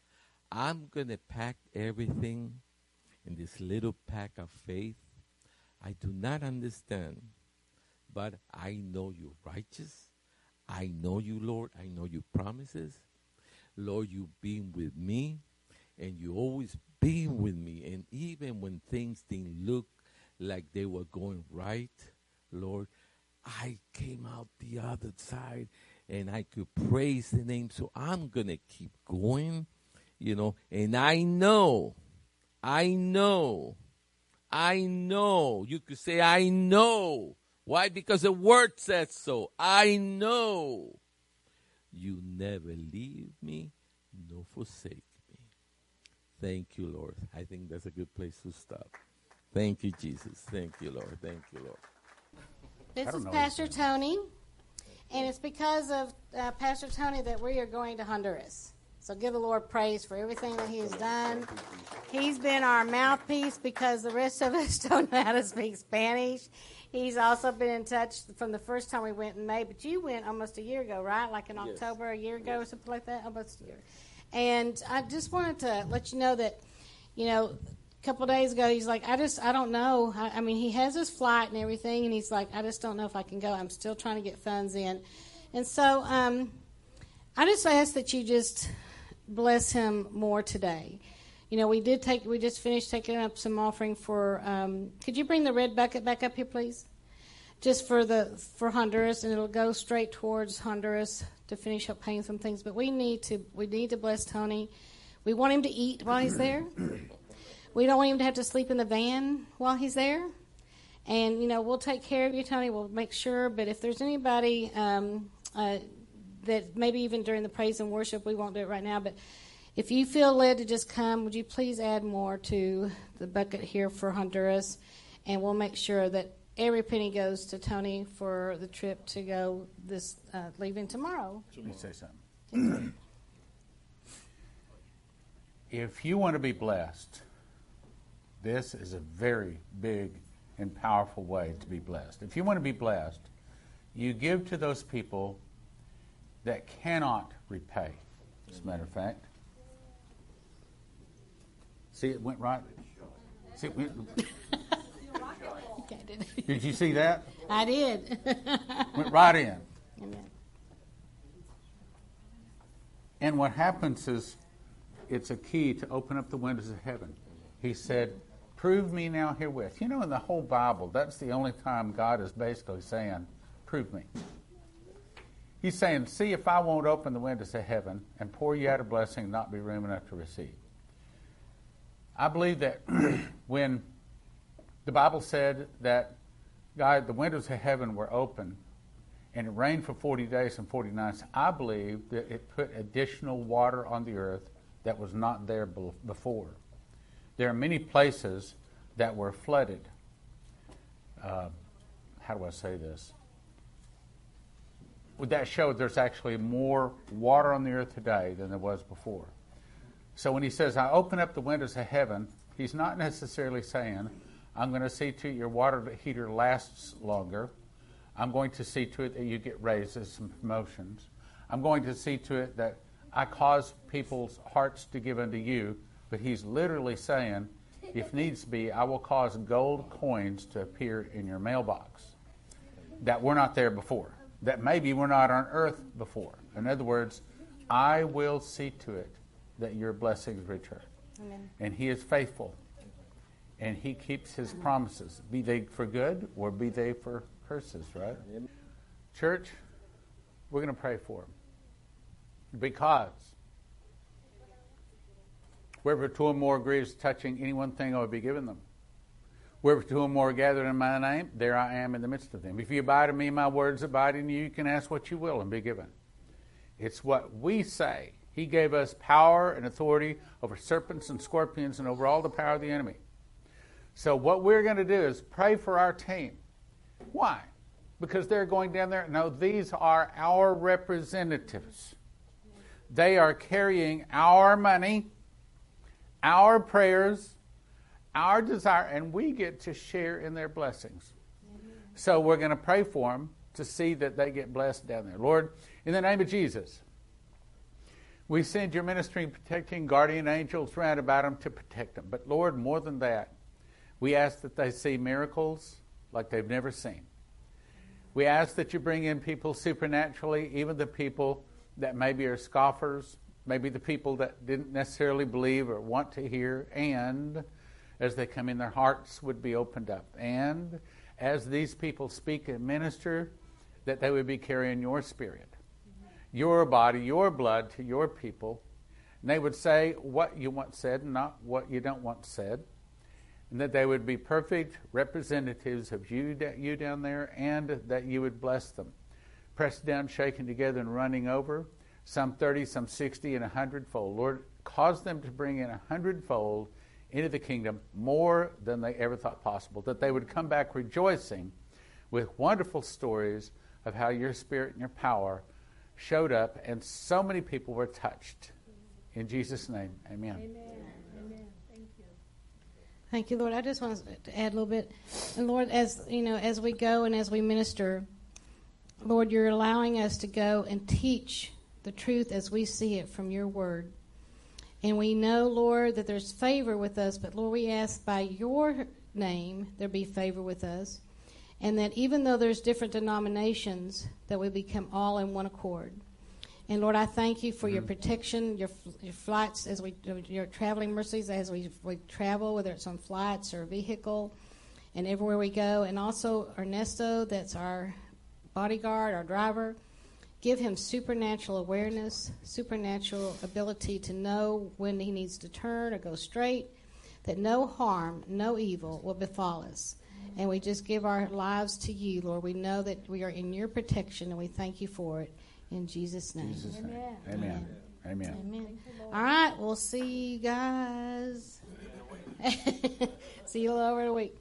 I'm going to pack everything in this little pack of faith. I do not understand, but I know you're righteous. I know you, Lord. I know your promises. Lord, you've been with me and you always been with me. And even when things didn't look like they were going right, Lord, I came out the other side and I could praise the name. So I'm going to keep going, you know, and I know, I know, I know. You could say, I know. Why? Because the word says so. I know you never leave me nor forsake me. Thank you, Lord. I think that's a good place to stop. Thank you, Jesus. Thank you, Lord. Thank you, Lord. This is Pastor Tony, and it's because of uh, Pastor Tony that we are going to Honduras. So give the Lord praise for everything that He has done. He's been our mouthpiece because the rest of us (laughs) don't know how to speak Spanish. He's also been in touch from the first time we went in May, but you went almost a year ago, right? Like in Yes. October, a year ago, Yes. or something like that, almost a year. And I just wanted to let you know that, you know, a couple days ago, he's like, I just, I don't know. I, I mean, he has his flight and everything, and he's like, I just don't know if I can go. I'm still trying to get funds in, and so um, I just ask that you just bless him more today. You know, we did take, we just finished taking up some offering for. Um, could you bring the red bucket back up here, please? Just for the for Honduras, and it'll go straight towards Honduras to finish up paying some things. But we need to, we need to bless Tony. We want him to eat while he's there. We don't want him to have to sleep in the van while he's there. And you know, we'll take care of you, Tony. We'll make sure. But if there's anybody um, uh, that maybe even during the praise and worship, we won't do it right now. But if you feel led to just come, would you please add more to the bucket here for Honduras, and we'll make sure that every penny goes to Tony for the trip to go this uh, leaving tomorrow. Let me say something. if you want to be blessed, this is a very big and powerful way to be blessed. If you want to be blessed, you give to those people that cannot repay. As a matter of fact, see, it went right. See, it went, Okay, (laughs) did- did (laughs) you see that? I did. (laughs) Went right in. Amen. And what happens is it's a key to open up the windows of heaven. He said, Prove me now herewith. You know, in the whole Bible, that's the only time God is basically saying, Prove me. He's saying, See if I won't open the windows of heaven and pour you out a blessing and not be room enough to receive. I believe that (clears throat) when the Bible said that God, the windows of heaven were open and it rained for 40 days and 40 nights, I believe that it put additional water on the earth that was not there before. There are many places that were flooded. Uh, how do I say this? Would that showed there's actually more water on the earth today than there was before. So when he says, I open up the windows of heaven, he's not necessarily saying, I'm going to see to it your water heater lasts longer. I'm going to see to it that you get raises and promotions. I'm going to see to it that I cause people's hearts to give unto you. But he's literally saying, if needs be, I will cause gold coins to appear in your mailbox that were not there before, that maybe were not on earth before. In other words, I will see to it that your blessings return. Amen. And he is faithful. And he keeps his promises, be they for good or be they for curses, right? Church, we're going to pray for Him. Because wherever two or more agrees touching any one thing, I will be given them. Wherever two or more are gathered in my name, there I am in the midst of them. If you abide in me, my words abide in you, you can ask what you will and be given. It's what we say. He gave us power and authority over serpents and scorpions and over all the power of the enemy. So, what we're going to do is pray for our team. Why? Because they're going down there. No, these are our representatives. They are carrying our money, our prayers, our desire, and we get to share in their blessings. So we're going to pray for them to see that they get blessed down there. Lord, in the name of Jesus, we send your ministering, protecting, guardian angels round about them to protect them. But Lord, more than that, we ask that they see miracles like they've never seen. We ask that you bring in people supernaturally, even the people that maybe are scoffers, maybe the people that didn't necessarily believe or want to hear, and as they come in, their hearts would be opened up. And as these people speak and minister, that they would be carrying your spirit, your body, your blood to your people. And they would say what you want said and not what you don't want said and that they would be perfect representatives of you, you down there, and that you would bless them. Pressed down, shaken together, and running over, some 30, some 60, and a hundredfold. Lord, cause them to bring in a hundredfold into the kingdom more than they ever thought possible, that they would come back rejoicing with wonderful stories of how your spirit and your power showed up, and so many people were touched. In Jesus' name, amen. amen. Amen. Thank you, Thank you, Lord. I just want to add a little bit. And Lord, as you know, as we go and as we minister, Lord, you're allowing us to go and teach the truth as we see it from your word. And we know, Lord, that there's favor with us, but Lord, we ask by your name there be favor with us. And that even though there's different denominations, that we become all in one accord. And Lord, I thank you for mm-hmm. your protection, your, your flights as we, your traveling mercies as we, we travel, whether it's on flights or vehicle, and everywhere we go. And also Ernesto, that's our bodyguard, our driver. Give him supernatural awareness, supernatural ability to know when he needs to turn or go straight, that no harm, no evil will befall us. And we just give our lives to you, Lord. We know that we are in your protection, and we thank you for it. In Jesus' name. Jesus name. Amen. Amen. Amen. Amen. All right. We'll see you guys. (laughs) see you all over the week.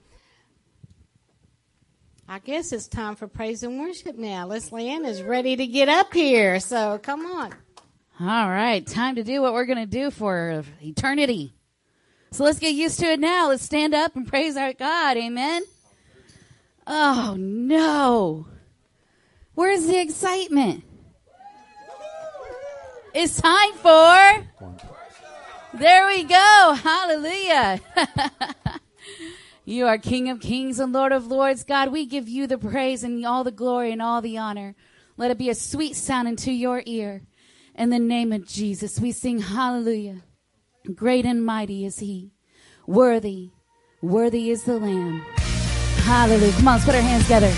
I guess it's time for praise and worship now. Let's Leanne is ready to get up here. So come on. All right. Time to do what we're going to do for eternity. So let's get used to it now. Let's stand up and praise our God. Amen. Oh no. Where's the excitement? It's time for. There we go. Hallelujah. (laughs) you are King of Kings and Lord of Lords. God, we give you the praise and all the glory and all the honor. Let it be a sweet sound into your ear. In the name of Jesus, we sing hallelujah. Great and mighty is he. Worthy, worthy is the Lamb. Hallelujah. Come on, let's put our hands together.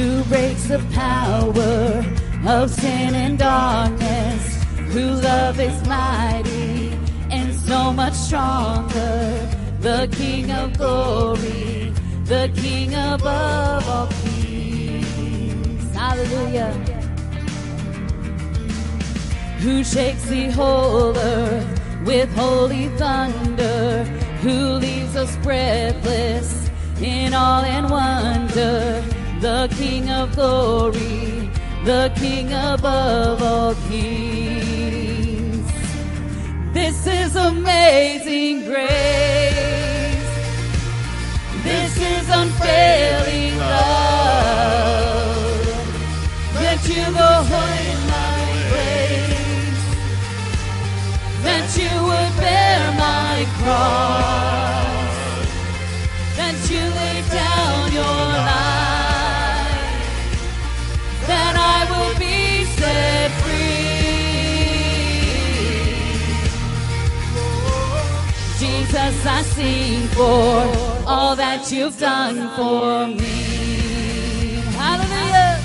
who breaks the power of sin and darkness, Who love is mighty and so much stronger. The King of glory, the King above all kings. Hallelujah. Who shakes the whole earth with holy thunder, who leaves us breathless in awe and wonder. The King of glory, the King above all kings. This is amazing grace. Is unfailing love. That you go in my place. That you would bear my cross. That you lay down your Jesus, I sing for all that you've done for me. Hallelujah.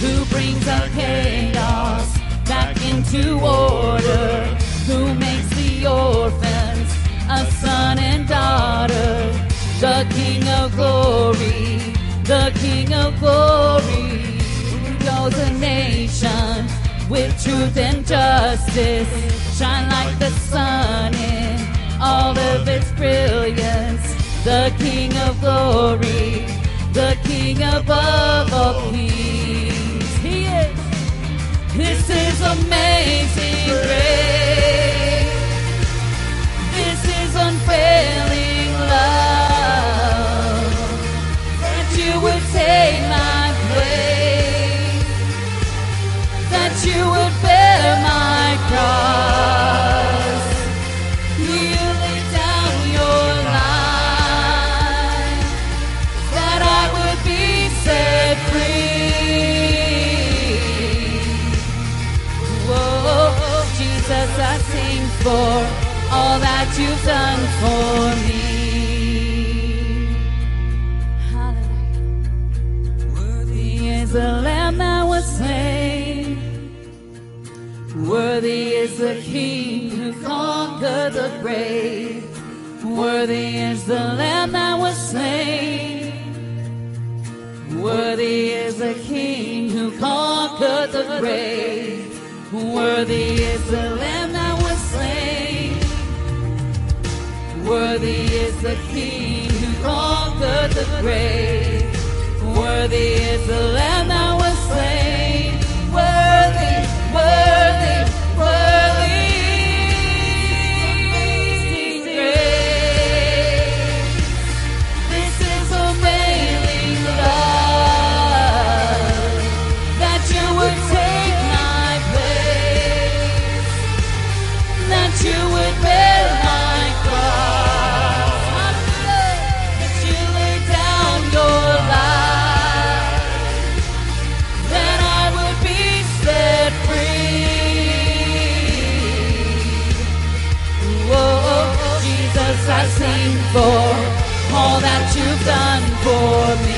Who brings our chaos back into order? Who makes the orphans a son and daughter? The King of glory, the King of glory, knows a nation with truth and justice, shine like the sun in all of its brilliance. The King of glory, the King above all kings. He is. This is amazing grace. This is unfailing love. You've done for me. Hallelujah. Worthy is the Lamb that was slain. Worthy is the King who conquered the grave. Worthy is the Lamb that was slain. Worthy is the King who conquered the grave. Worthy is the Lamb Worthy is the King who conquered the grave. Worthy is the Lamb that was slain. Worthy, worthy, for all that you've done for me.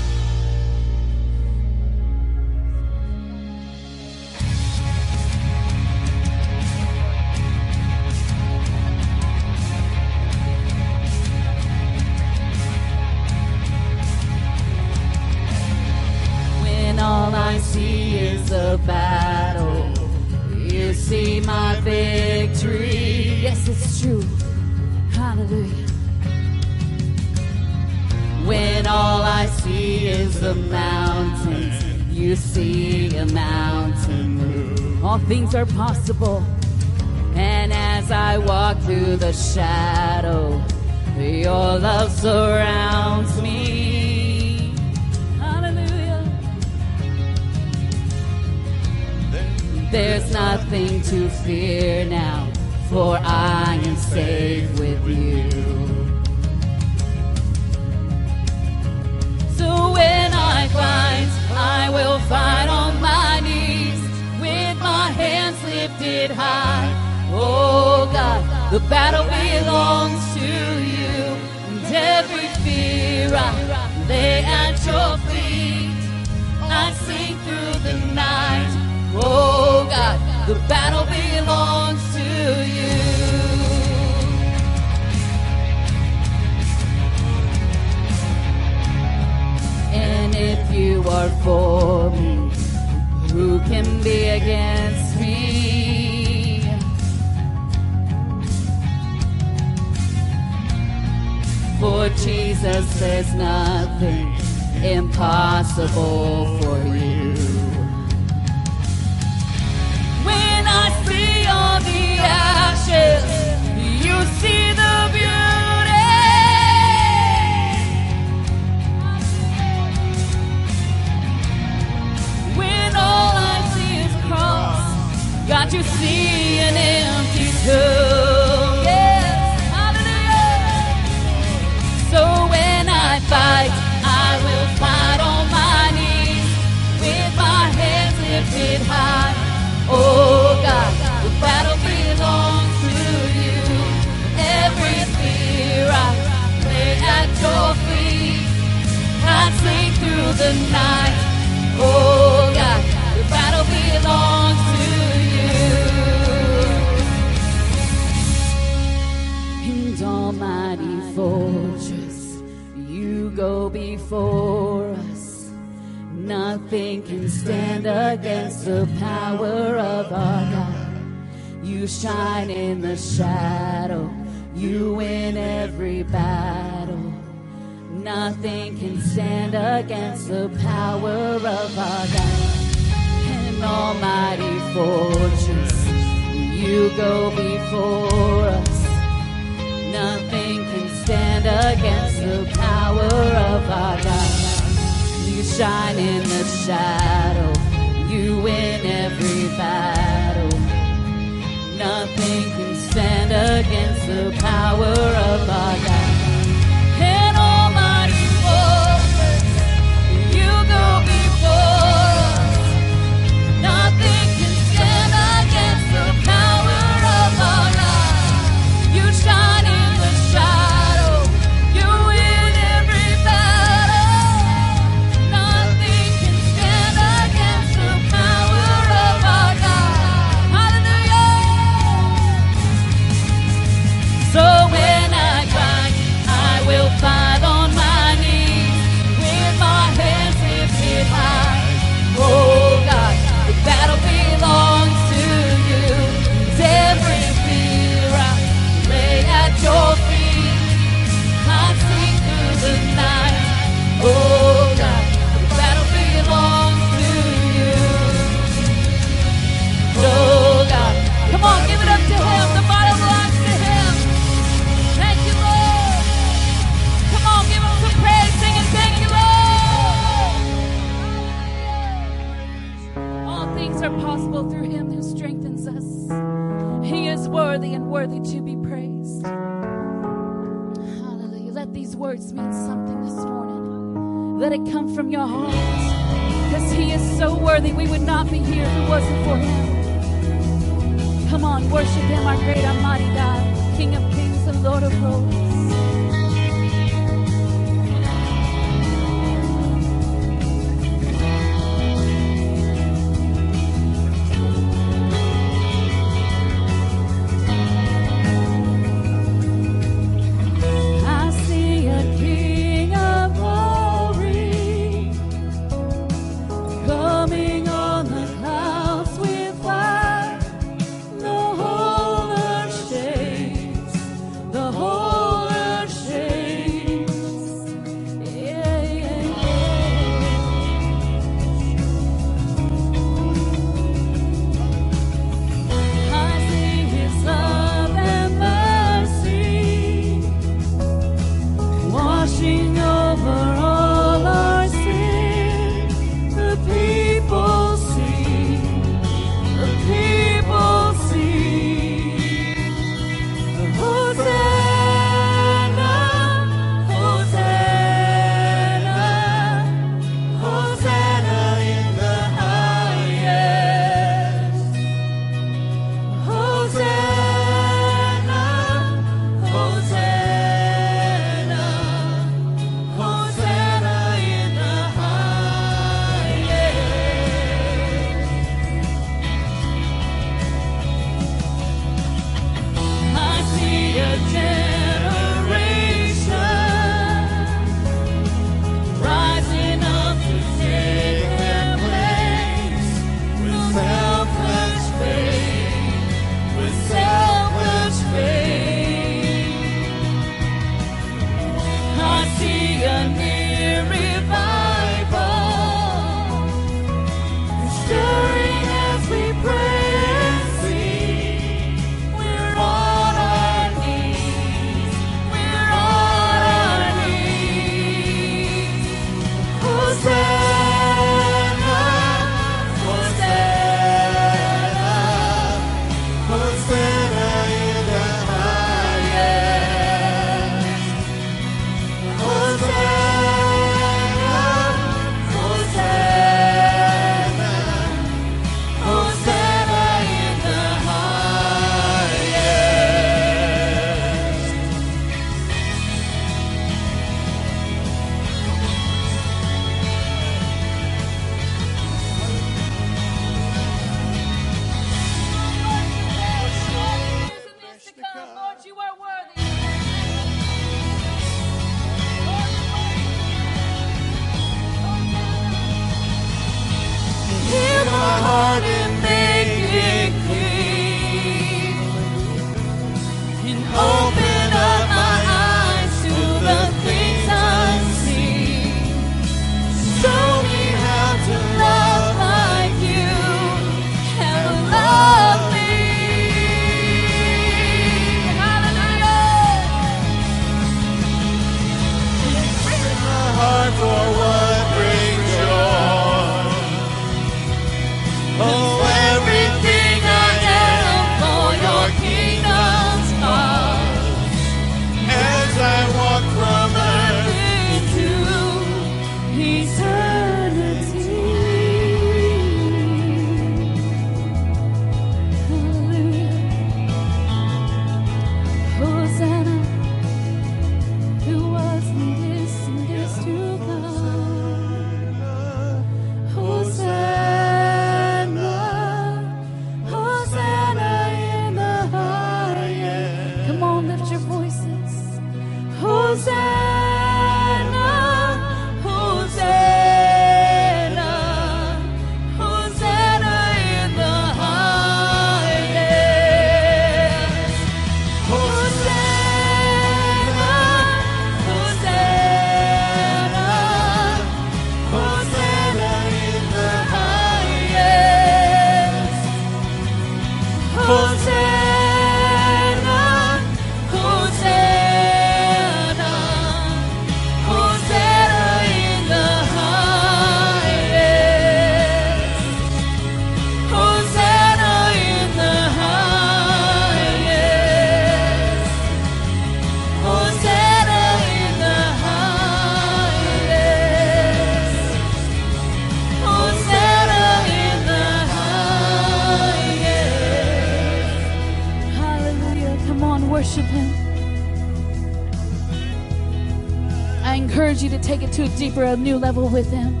To take it to a deeper, a new level with Him.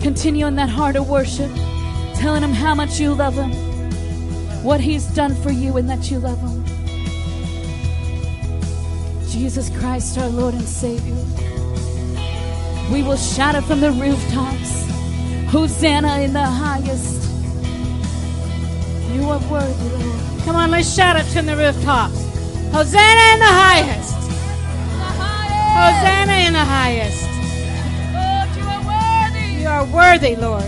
Continue in that heart of worship, telling Him how much you love Him, what He's done for you, and that you love Him. Jesus Christ, our Lord and Savior. We will shout it from the rooftops. Hosanna in the highest. You are worthy, Lord. Come on, let's shout it from the rooftops. Hosanna in the highest. Hosanna in the highest. Are worthy, Lord.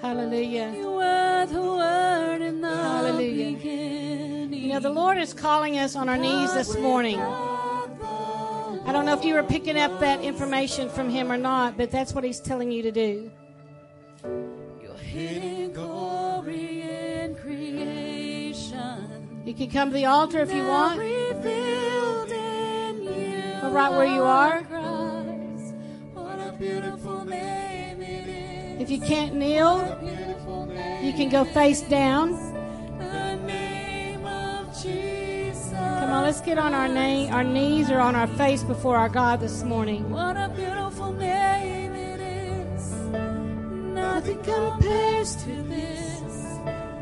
Hallelujah. Hallelujah. You know, the Lord is calling us on our knees this morning. I don't know if you were picking up that information from Him or not, but that's what He's telling you to do. Can come to the altar if you want. Revealed in you. Or right where you are. Christ. What a beautiful name it is. If you can't kneel, you can go face down. The name of Jesus. Come on, let's get on our, na- our knees or on our face before our God this morning. What a beautiful name it is. Nothing compares to this.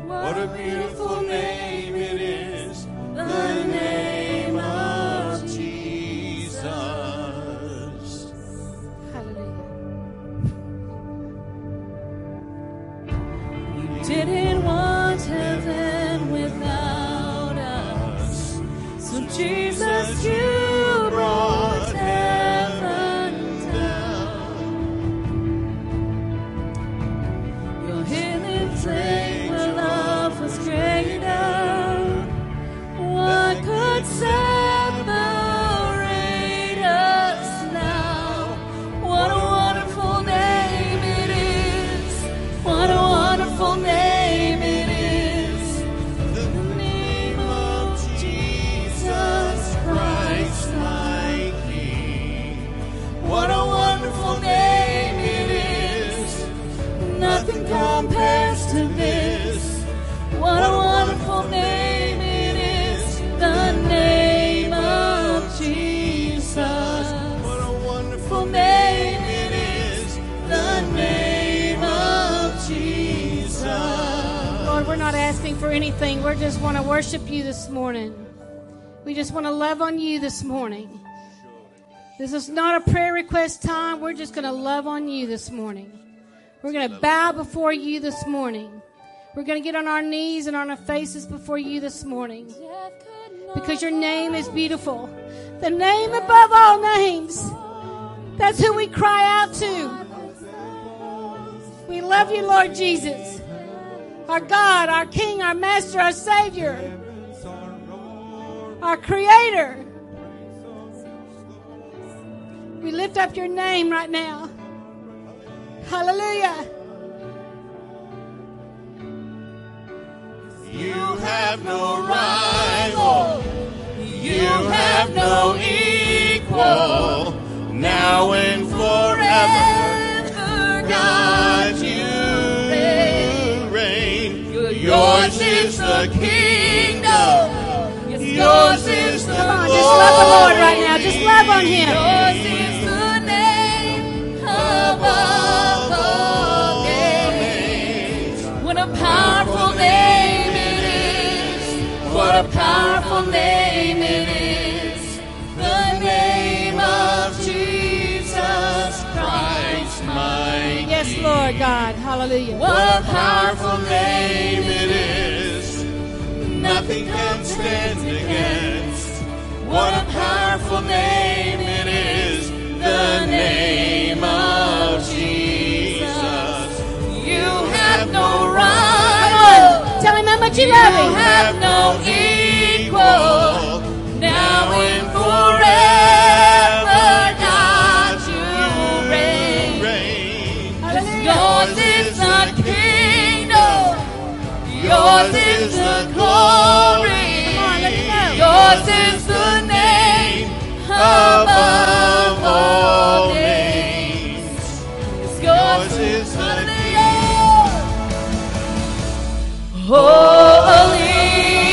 What a beautiful name it is, The name just want to worship you this morning. We just want to love on you this morning. This is not a prayer request time. We're just going to love on you this morning. We're going to bow before you this morning. We're going to get on our knees and on our faces before you this morning because your name is beautiful. The name above all names. That's who we cry out to. We love you, Lord Jesus. Our God, our King, our Master, our Savior, our Creator. We lift up your name right now. Hallelujah. You have no rival. You have no equal. Now and forever, God, Yours is the kingdom. Yours is the Come on, just love the Lord right now. Just love on Him. Yours is the name above all names. What a powerful name it is. What a powerful name it is. The name of Jesus Christ, my Yes, Lord God. Hallelujah. What a powerful name it is. Nothing can stand against. What a powerful name it is. The name of Jesus. You have no rival. Tell Him how much you You love Him. have no equal. Yours is the glory. On, let me know. Yours is the name above all names. Yours is the Holy,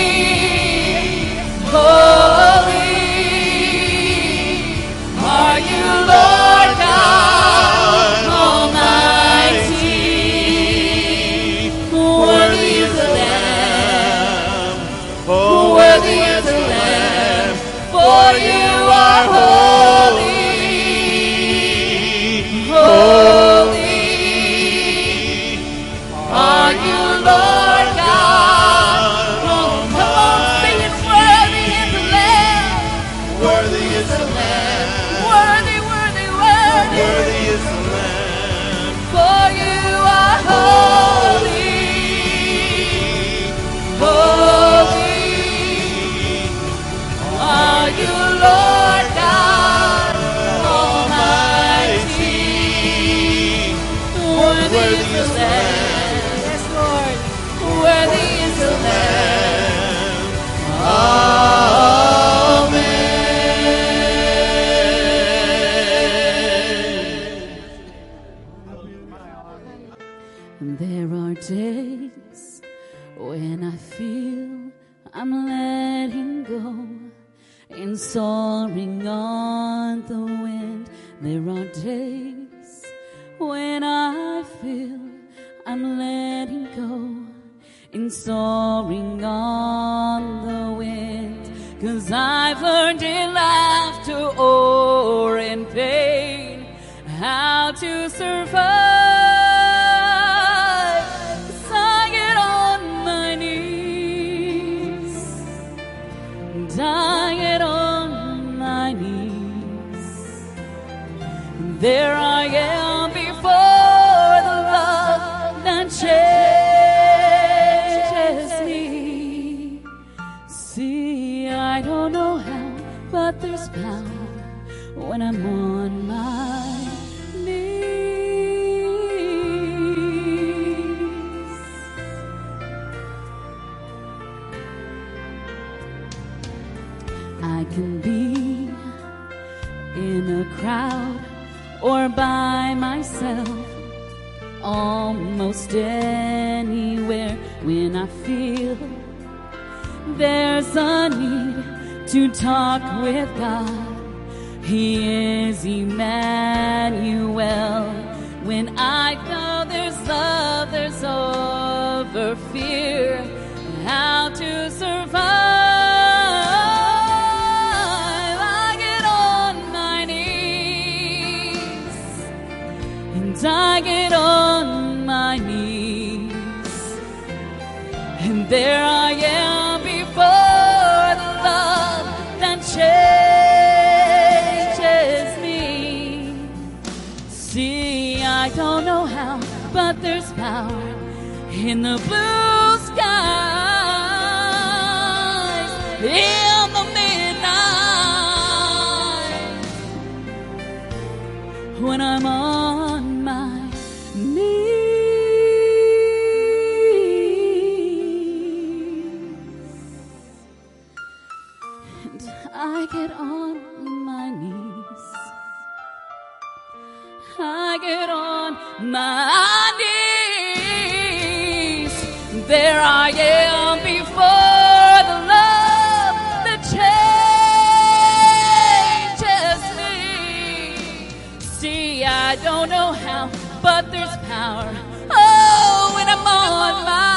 don't know how, but there's power. Oh, when I'm on my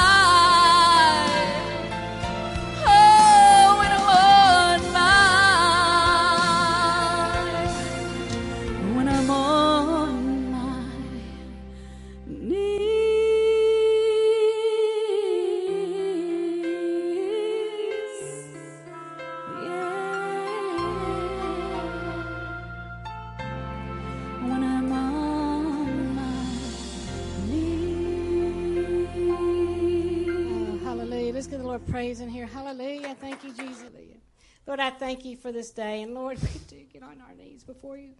Lord, I thank you for this day. And Lord, (laughs) we do get on our knees before you.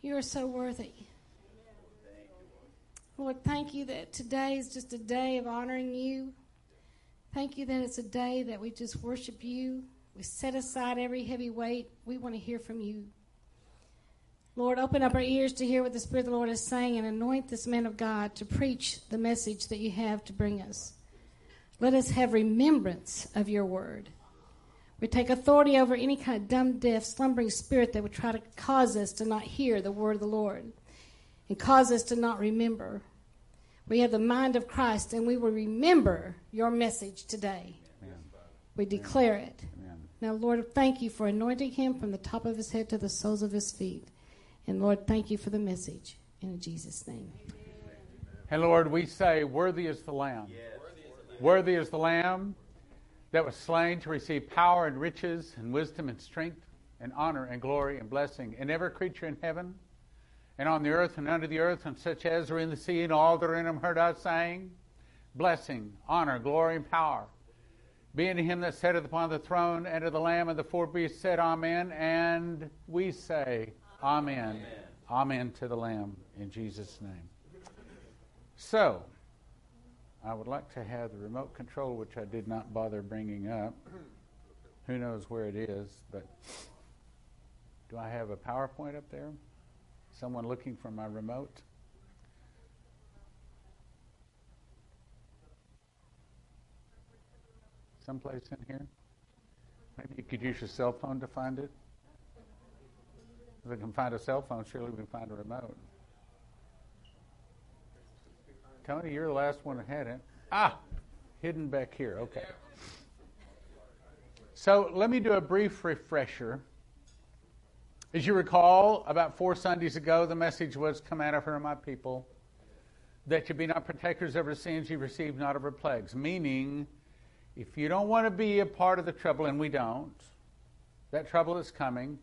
You are so worthy. Lord, thank you that today is just a day of honoring you. Thank you that it's a day that we just worship you. We set aside every heavy weight. We want to hear from you. Lord, open up our ears to hear what the Spirit of the Lord is saying and anoint this man of God to preach the message that you have to bring us. Let us have remembrance of your word. We take authority over any kind of dumb, deaf, slumbering spirit that would try to cause us to not hear the word of the Lord and cause us to not remember. We have the mind of Christ and we will remember your message today. Amen. We declare it. Amen. Now, Lord, thank you for anointing him from the top of his head to the soles of his feet. And Lord, thank you for the message. In Jesus' name. And Lord, we say, Worthy is the Lamb. Worthy is the Lamb that was slain to receive power and riches and wisdom and strength and honor and glory and blessing. And every creature in heaven and on the earth and under the earth and such as are in the sea and all that are in them heard us saying, Blessing, honor, glory, and power. Be unto him that sitteth upon the throne and to the Lamb and the four beasts said, Amen. And we say, Amen. Amen, Amen to the Lamb in Jesus' name. So, I would like to have the remote control, which I did not bother bringing up. Who knows where it is, but do I have a PowerPoint up there? Someone looking for my remote? Someplace in here? Maybe you could use your cell phone to find it. If we can find a cell phone, surely we can find a remote. Tony, you're the last one that had it. Ah, hidden back here. Okay. So let me do a brief refresher. As you recall, about four Sundays ago, the message was, Come out of her, my people, that you be not partakers of her sins, you receive not of her plagues. Meaning, if you don't want to be a part of the trouble, and we don't, that trouble is coming,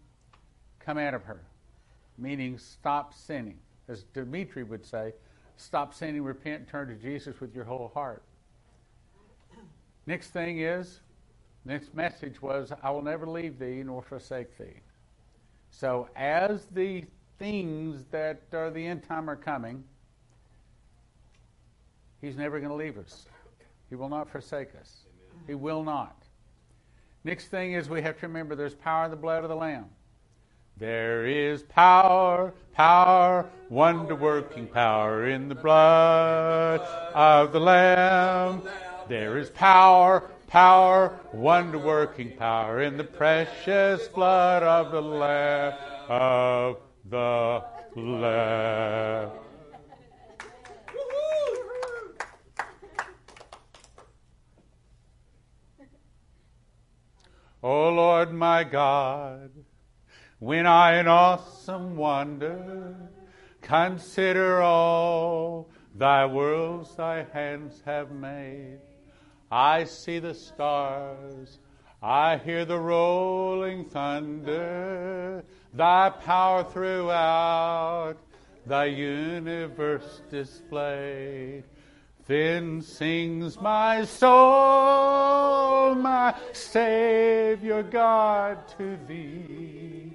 come out of her. Meaning, stop sinning. As Dimitri would say, stop sinning, repent, turn to Jesus with your whole heart. Next thing is, next message was, I will never leave thee nor forsake thee. So, as the things that are the end time are coming, He's never going to leave us. He will not forsake us. He will not. Next thing is we have to remember there's power in the blood of the Lamb. There is power, power, wonder working power in the blood of the Lamb. There is power, power, wonder working power in the precious blood of the Lamb, of the Lamb. O Lord my God, when I in awesome wonder consider all thy worlds thy hands have made, I see the stars, I hear the rolling thunder, thy power throughout thy universe displayed. Then sings my soul, my Savior God, to thee.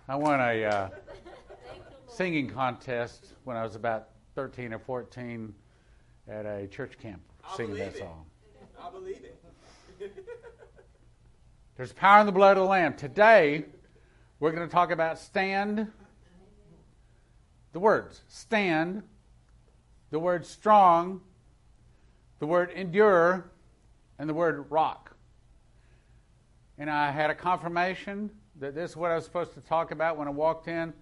I won a uh, singing contest when I was about 13 or 14 at a church camp I singing that believe it. song. I believe it. (laughs) There's power in the blood of the Lamb. Today, we're going to talk about stand, the words stand, the word strong, the word endure, and the word rock. And I had a confirmation that this is what I was supposed to talk about when I walked in.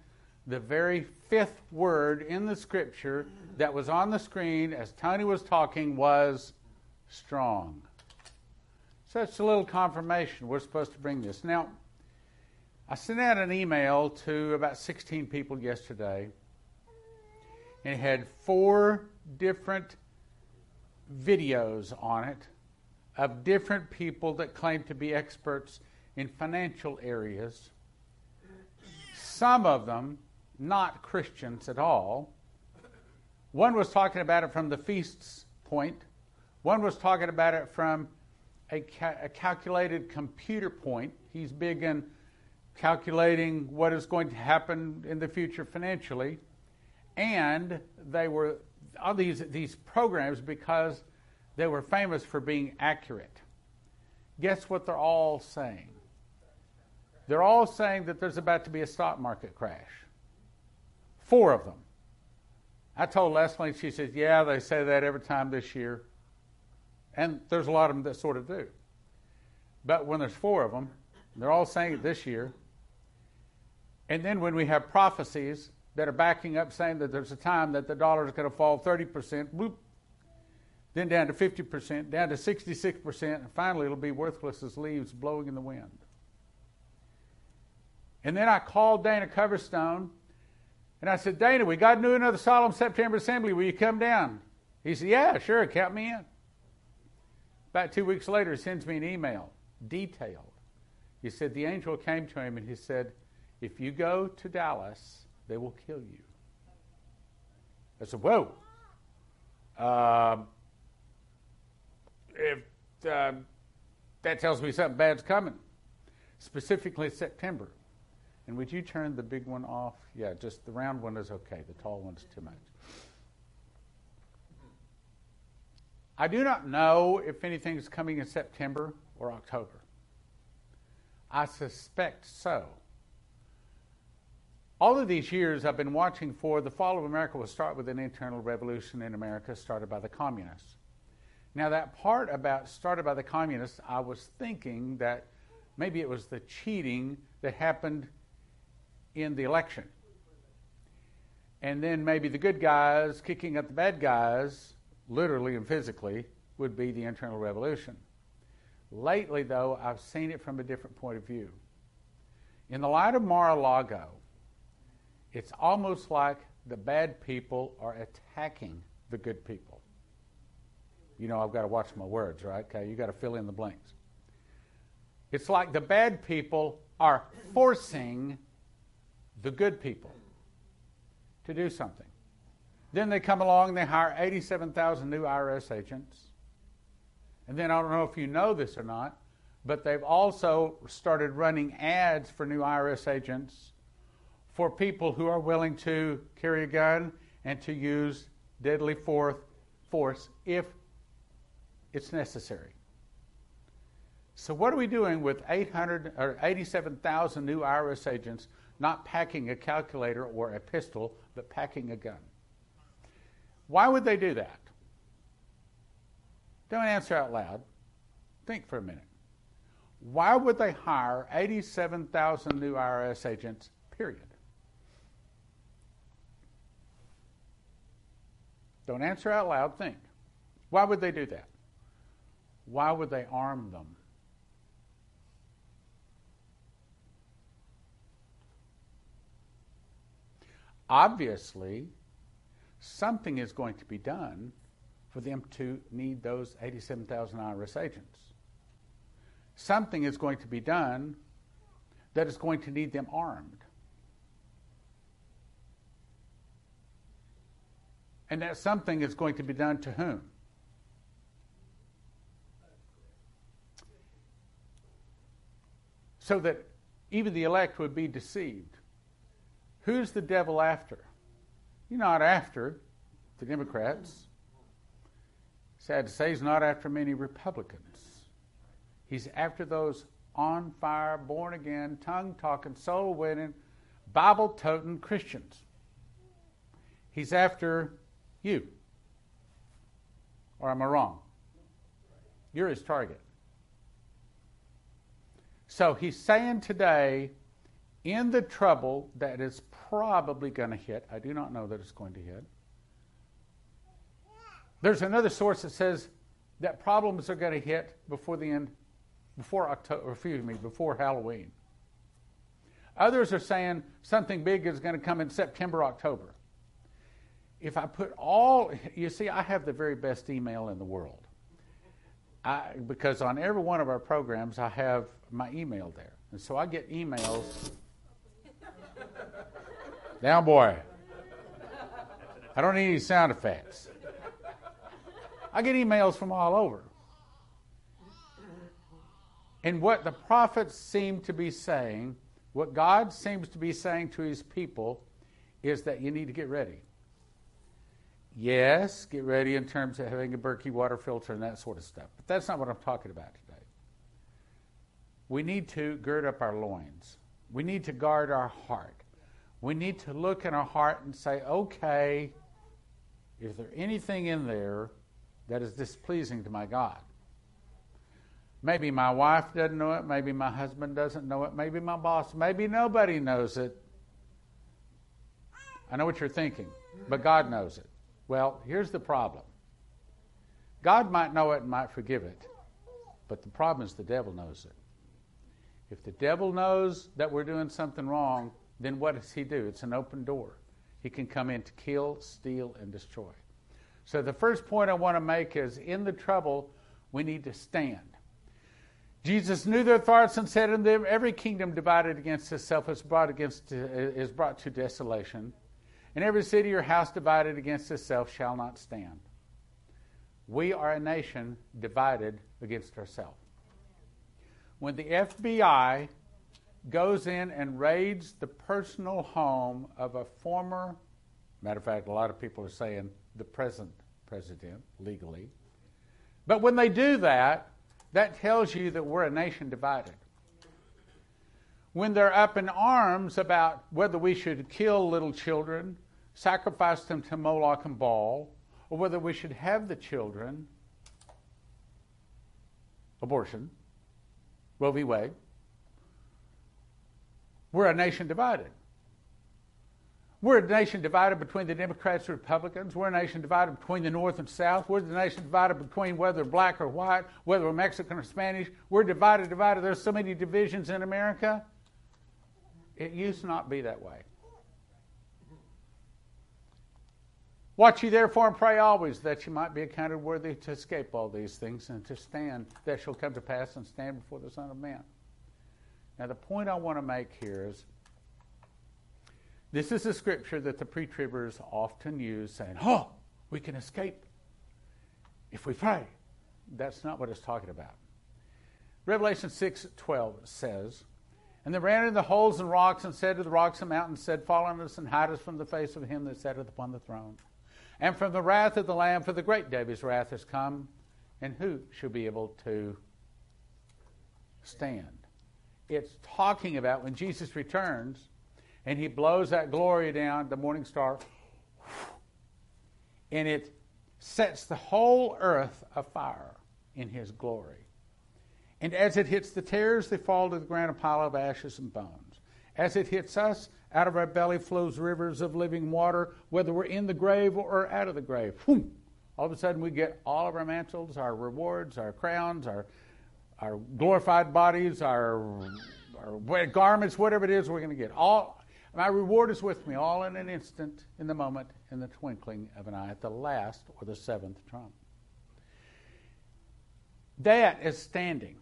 The very fifth word in the scripture that was on the screen as Tony was talking was strong. So it's a little confirmation. We're supposed to bring this. Now, I sent out an email to about 16 people yesterday, and it had four different videos on it of different people that claim to be experts in financial areas. Some of them not Christians at all. One was talking about it from the feast's point. One was talking about it from a, ca- a calculated computer point. He's big in calculating what is going to happen in the future financially. And they were on these, these programs because they were famous for being accurate. Guess what they're all saying? They're all saying that there's about to be a stock market crash. Four of them. I told Leslie, she says, Yeah, they say that every time this year. And there's a lot of them that sort of do. But when there's four of them, they're all saying it this year. And then when we have prophecies that are backing up saying that there's a time that the dollar is going to fall 30%, bloop, then down to 50%, down to 66%, and finally it'll be worthless as leaves blowing in the wind. And then I called Dana Coverstone and I said, Dana, we got to do another solemn September assembly. Will you come down? He said, Yeah, sure, count me in. About two weeks later, he sends me an email, detailed. He said, The angel came to him and he said, If you go to Dallas, they will kill you. I said, Whoa. Um, if um, that tells me something bad's coming, specifically September. And would you turn the big one off? Yeah, just the round one is okay. The tall one's too much. I do not know if anything is coming in September or October. I suspect so. All of these years I've been watching for the fall of America will start with an internal revolution in America started by the communists. Now, that part about started by the communists, I was thinking that maybe it was the cheating that happened in the election. And then maybe the good guys kicking at the bad guys, literally and physically, would be the internal revolution. Lately, though, I've seen it from a different point of view. In the light of Mar a Lago, it's almost like the bad people are attacking the good people. You know, I've got to watch my words, right? Okay, you got to fill in the blanks. It's like the bad people are forcing the good people to do something. Then they come along, they hire 87,000 new IRS agents. And then I don't know if you know this or not, but they've also started running ads for new IRS agents for people who are willing to carry a gun and to use deadly force if it's necessary. So what are we doing with 800 or 87,000 new IRS agents not packing a calculator or a pistol, but packing a gun. Why would they do that? Don't answer out loud. Think for a minute. Why would they hire 87,000 new IRS agents, period? Don't answer out loud, think. Why would they do that? Why would they arm them? Obviously, something is going to be done for them to need those 87,000 IRS agents. Something is going to be done that is going to need them armed. And that something is going to be done to whom? So that even the elect would be deceived. Who's the devil after? You're not after the Democrats. Sad to say, he's not after many Republicans. He's after those on fire, born again, tongue talking, soul winning, Bible toting Christians. He's after you. Or am I wrong? You're his target. So he's saying today, in the trouble that is probably going to hit, I do not know that it's going to hit. There's another source that says that problems are going to hit before the end, before October, excuse me, before Halloween. Others are saying something big is going to come in September, October. If I put all, you see, I have the very best email in the world. I, because on every one of our programs, I have my email there. And so I get emails down, boy. I don't need any sound effects. I get emails from all over. And what the prophets seem to be saying, what God seems to be saying to his people, is that you need to get ready. Yes, get ready in terms of having a Berkey water filter and that sort of stuff. But that's not what I'm talking about today. We need to gird up our loins. We need to guard our heart. We need to look in our heart and say, okay, is there anything in there that is displeasing to my God? Maybe my wife doesn't know it. Maybe my husband doesn't know it. Maybe my boss. Maybe nobody knows it. I know what you're thinking, but God knows it. Well, here's the problem God might know it and might forgive it, but the problem is the devil knows it. If the devil knows that we're doing something wrong, then what does he do? It's an open door. He can come in to kill, steal, and destroy. So the first point I want to make is in the trouble, we need to stand. Jesus knew their thoughts and said unto them, Every kingdom divided against itself is brought, against, uh, is brought to desolation, and every city or house divided against itself shall not stand. We are a nation divided against ourselves. When the FBI goes in and raids the personal home of a former, matter of fact, a lot of people are saying the present president legally. But when they do that, that tells you that we're a nation divided. When they're up in arms about whether we should kill little children, sacrifice them to Moloch and Baal, or whether we should have the children, abortion, Roe v. Wade, we're a nation divided. We're a nation divided between the Democrats and Republicans. We're a nation divided between the North and South. We're the nation divided between whether black or white, whether we're Mexican or Spanish. We're divided, divided. There's so many divisions in America. It used to not be that way. Watch ye therefore and pray always that you might be accounted worthy to escape all these things and to stand that shall come to pass and stand before the Son of Man. Now, the point I want to make here is this is a scripture that the pre tribbers often use, saying, Oh, we can escape if we pray. That's not what it's talking about. Revelation 6 12 says, And they ran into the holes and rocks and said to the rocks and mountains, said, Fall on us and hide us from the face of him that sitteth upon the throne, and from the wrath of the Lamb, for the great day of his wrath has come, and who shall be able to stand? It's talking about when Jesus returns and he blows that glory down, the morning star, and it sets the whole earth afire in his glory. And as it hits the tares, they fall to the ground a pile of ashes and bones. As it hits us, Out of our belly flows rivers of living water, whether we're in the grave or out of the grave. All of a sudden, we get all of our mantles, our rewards, our crowns, our, our glorified bodies, our, our garments, whatever it is we're going to get. All my reward is with me, all in an instant, in the moment, in the twinkling of an eye, at the last or the seventh trump. That is standing.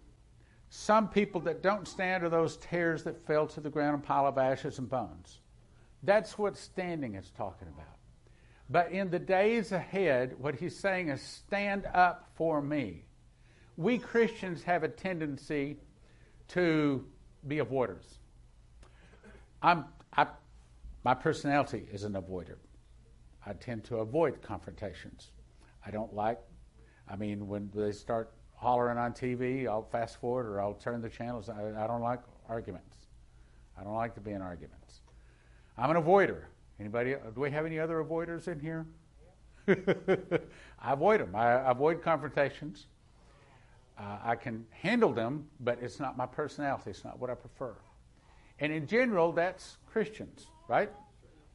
Some people that don't stand are those tares that fell to the ground, a pile of ashes and bones. That's what standing is talking about. But in the days ahead, what he's saying is stand up for me. We Christians have a tendency to be avoiders. I'm, I, my personality is an avoider. I tend to avoid confrontations. I don't like, I mean, when they start hollering on TV, I'll fast forward or I'll turn the channels. I, I don't like arguments. I don't like to be in arguments. I'm an avoider. Anybody? Do we have any other avoiders in here? (laughs) I avoid them. I avoid confrontations. Uh, I can handle them, but it's not my personality. It's not what I prefer. And in general, that's Christians, right?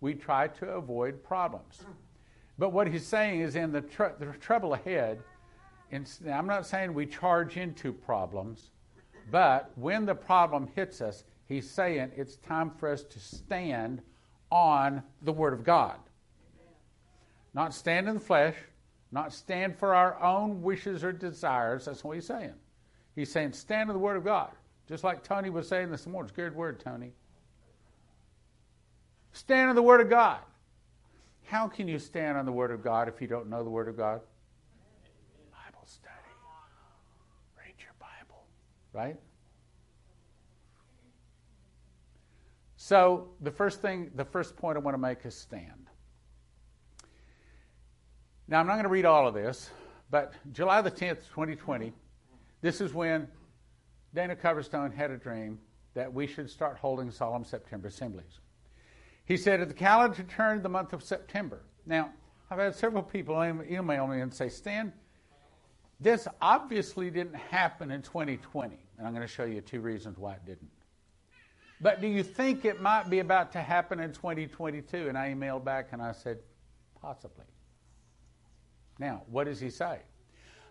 We try to avoid problems. But what he's saying is in the, tr- the trouble ahead, I'm not saying we charge into problems, but when the problem hits us, he's saying it's time for us to stand on the Word of God. Not stand in the flesh, not stand for our own wishes or desires. That's what he's saying. He's saying stand in the Word of God. Just like Tony was saying this morning. It's a good word, Tony. Stand in the Word of God. How can you stand on the Word of God if you don't know the Word of God? Bible study. Read your Bible, right? So the first thing, the first point I want to make is stand. Now I'm not going to read all of this, but July the 10th, 2020, this is when Dana Coverstone had a dream that we should start holding solemn September assemblies. He said, at the calendar turned the month of September. Now, I've had several people email me and say, Stan, this obviously didn't happen in 2020. And I'm going to show you two reasons why it didn't. But do you think it might be about to happen in 2022? And I emailed back and I said, possibly. Now, what does he say?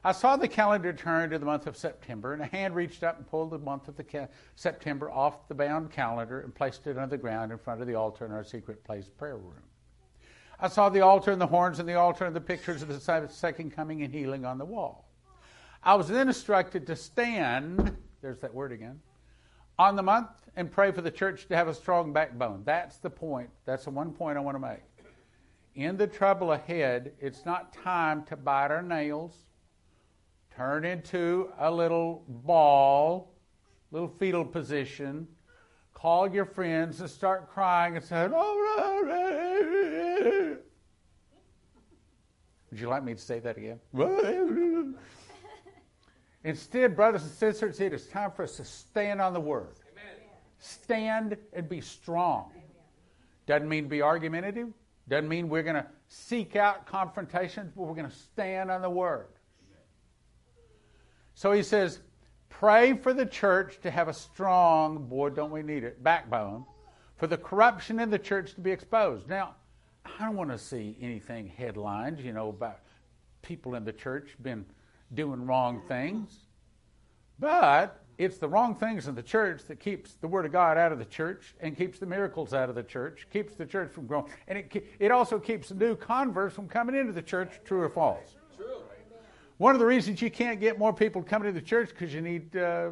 I saw the calendar turn to the month of September, and a hand reached up and pulled the month of the ca- September off the bound calendar and placed it on the ground in front of the altar in our secret place prayer room. I saw the altar and the horns and the altar and the pictures of the second coming and healing on the wall. I was then instructed to stand there's that word again. On the month and pray for the church to have a strong backbone. That's the point. That's the one point I want to make. In the trouble ahead, it's not time to bite our nails, turn into a little ball, little fetal position, call your friends and start crying and say, oh, Would you like me to say that again? (laughs) Instead, brothers and sisters, it is time for us to stand on the Word. Amen. Stand and be strong. Doesn't mean to be argumentative. Doesn't mean we're going to seek out confrontations, but we're going to stand on the Word. So he says, pray for the church to have a strong, boy, don't we need it, backbone, for the corruption in the church to be exposed. Now, I don't want to see anything headlines, you know, about people in the church been doing wrong things. But it's the wrong things in the church that keeps the Word of God out of the church and keeps the miracles out of the church, keeps the church from growing. And it, it also keeps new converts from coming into the church, true or false. True. One of the reasons you can't get more people coming to the church because you need. Uh, (laughs)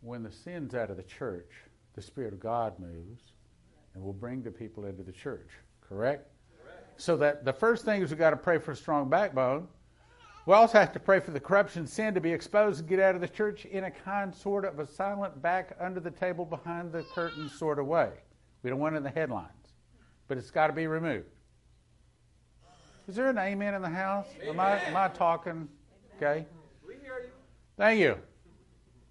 when the sin's out of the church, the Spirit of God moves and will bring the people into the church. Correct? So that the first thing is we've got to pray for a strong backbone. We also have to pray for the corruption, sin to be exposed and get out of the church in a kind, sort of a silent, back under the table, behind the curtain sort of way. We don't want it in the headlines, but it's got to be removed. Is there an amen in the house? Am I, am I talking? Okay. Thank you.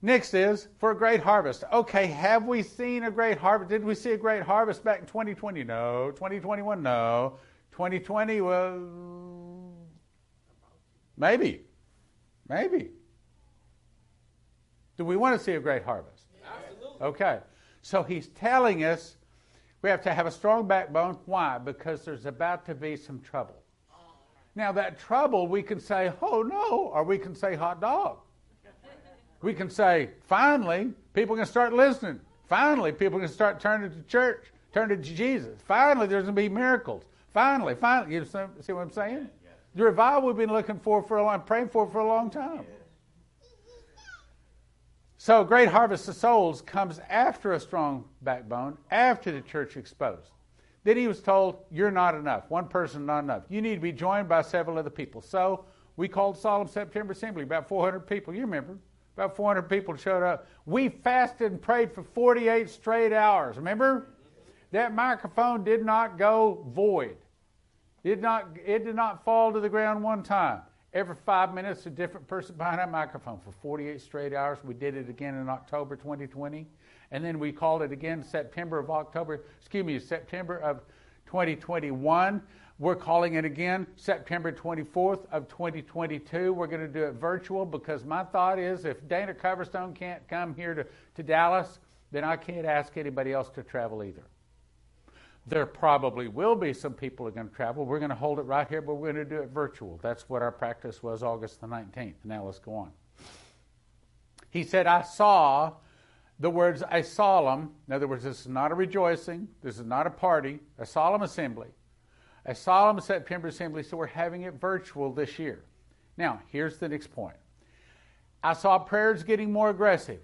Next is for a great harvest. Okay, have we seen a great harvest? Did we see a great harvest back in 2020? No. 2021? No. 2020? Well, maybe. Maybe. Do we want to see a great harvest? Absolutely. Okay. So he's telling us we have to have a strong backbone. Why? Because there's about to be some trouble. Now, that trouble, we can say, oh no, or we can say hot dog. We can say, finally, people can start listening. Finally, people can start turning to church, turning to Jesus. Finally, there's going to be miracles. Finally, finally. You see what I'm saying? The revival we've been looking for for a long, praying for for a long time. So, great harvest of souls comes after a strong backbone, after the church exposed. Then he was told, You're not enough. One person, not enough. You need to be joined by several other people. So, we called Solemn September Assembly, about 400 people. You remember? About 400 people showed up. We fasted and prayed for 48 straight hours. Remember? That microphone did not go void. It, not, it did not fall to the ground one time. Every five minutes, a different person behind that microphone for 48 straight hours. We did it again in October 2020. And then we called it again September of October, excuse me, September of 2021. We're calling it again September 24th of 2022. We're going to do it virtual because my thought is if Dana Coverstone can't come here to, to Dallas, then I can't ask anybody else to travel either. There probably will be some people who are going to travel. We're going to hold it right here, but we're going to do it virtual. That's what our practice was August the 19th. Now let's go on. He said, I saw the words a solemn, in other words, this is not a rejoicing, this is not a party, a solemn assembly, a solemn September assembly, so we're having it virtual this year. Now, here's the next point. I saw prayers getting more aggressive.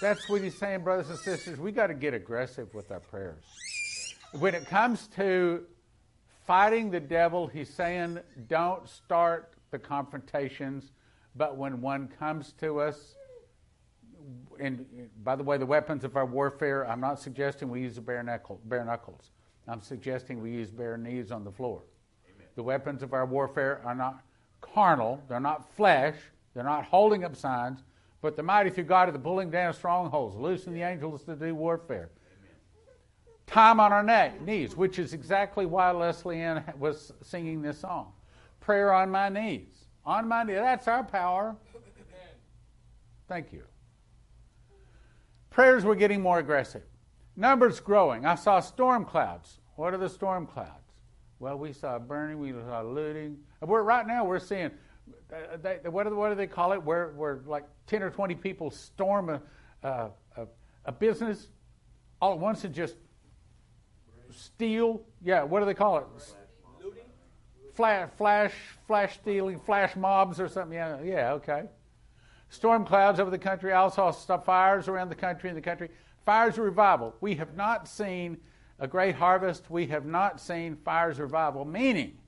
That's what he's saying, brothers and sisters. We got to get aggressive with our prayers when it comes to fighting the devil, he's saying don't start the confrontations, but when one comes to us, and by the way, the weapons of our warfare, I'm not suggesting we use bare, knuckle, bare knuckles. I'm suggesting we use bare knees on the floor. Amen. The weapons of our warfare are not carnal, they're not flesh, they're not holding up signs, but the mighty through God are the pulling down strongholds, loosing the angels to do warfare time on our knees, which is exactly why Leslie Ann was singing this song. Prayer on my knees. On my knees. That's our power. Thank you. Prayers were getting more aggressive. Numbers growing. I saw storm clouds. What are the storm clouds? Well, we saw burning, we saw looting. We're, right now, we're seeing, they, what, do, what do they call it? Where, where like 10 or 20 people storm a, a, a business all at once and just steal. Yeah, what do they call it? Flash, flash, flash stealing, flash mobs or something. Yeah, yeah, okay. Storm clouds over the country. I also saw fires around the country in the country. Fires of revival. We have not seen a great harvest. We have not seen fires of revival, meaning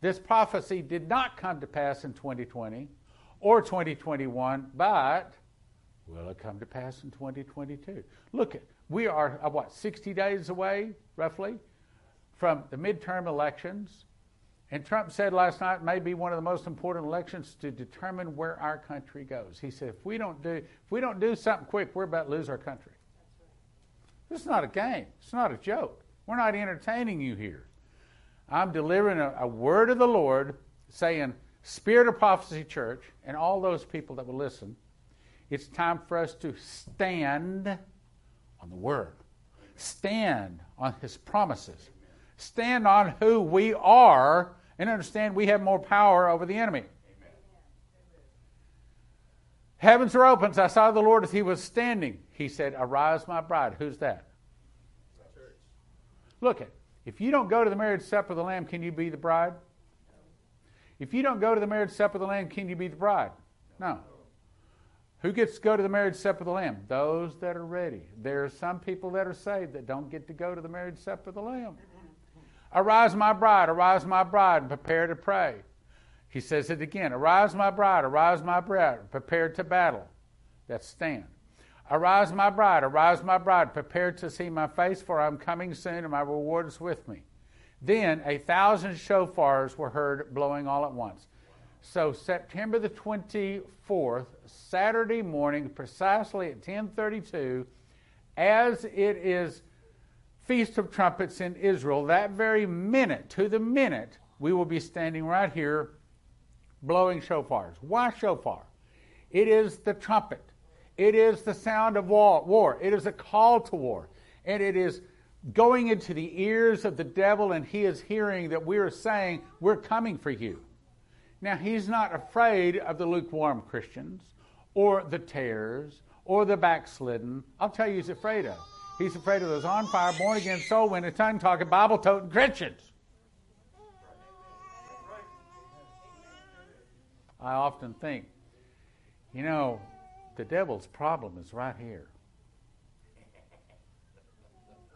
this prophecy did not come to pass in 2020 or 2021, but will it come to pass in 2022? Look at we are, uh, what, 60 days away, roughly, from the midterm elections. And Trump said last night may be one of the most important elections to determine where our country goes. He said, if we don't do, if we don't do something quick, we're about to lose our country. This is not a game. It's not a joke. We're not entertaining you here. I'm delivering a, a word of the Lord saying, Spirit of Prophecy Church, and all those people that will listen, it's time for us to stand on the Word. Stand on His promises. Stand on who we are and understand we have more power over the enemy. Heavens are open. I saw the Lord as He was standing. He said, Arise, my bride. Who's that? Look at if you don't go to the marriage supper of the Lamb, can you be the bride? If you don't go to the marriage supper of the Lamb, can you be the bride? No. Who gets to go to the marriage supper of the Lamb? Those that are ready. There are some people that are saved that don't get to go to the marriage supper of the Lamb. Arise, my bride, arise, my bride, and prepare to pray. He says it again Arise, my bride, arise, my bride, prepare to battle. That's stand. Arise, my bride, arise, my bride, prepare to see my face, for I'm coming soon, and my reward is with me. Then a thousand shofars were heard blowing all at once. So September the 24th, Saturday morning, precisely at 1032, as it is Feast of Trumpets in Israel, that very minute, to the minute, we will be standing right here blowing shofars. Why shofar? It is the trumpet. It is the sound of war. war. It is a call to war. And it is going into the ears of the devil, and he is hearing that we are saying, We're coming for you. Now, he's not afraid of the lukewarm Christians or the tares or the backslidden. I'll tell you, he's afraid of. He's afraid of those on fire, born again, soul winning, tongue talking, Bible toting Christians. I often think, you know, the devil's problem is right here.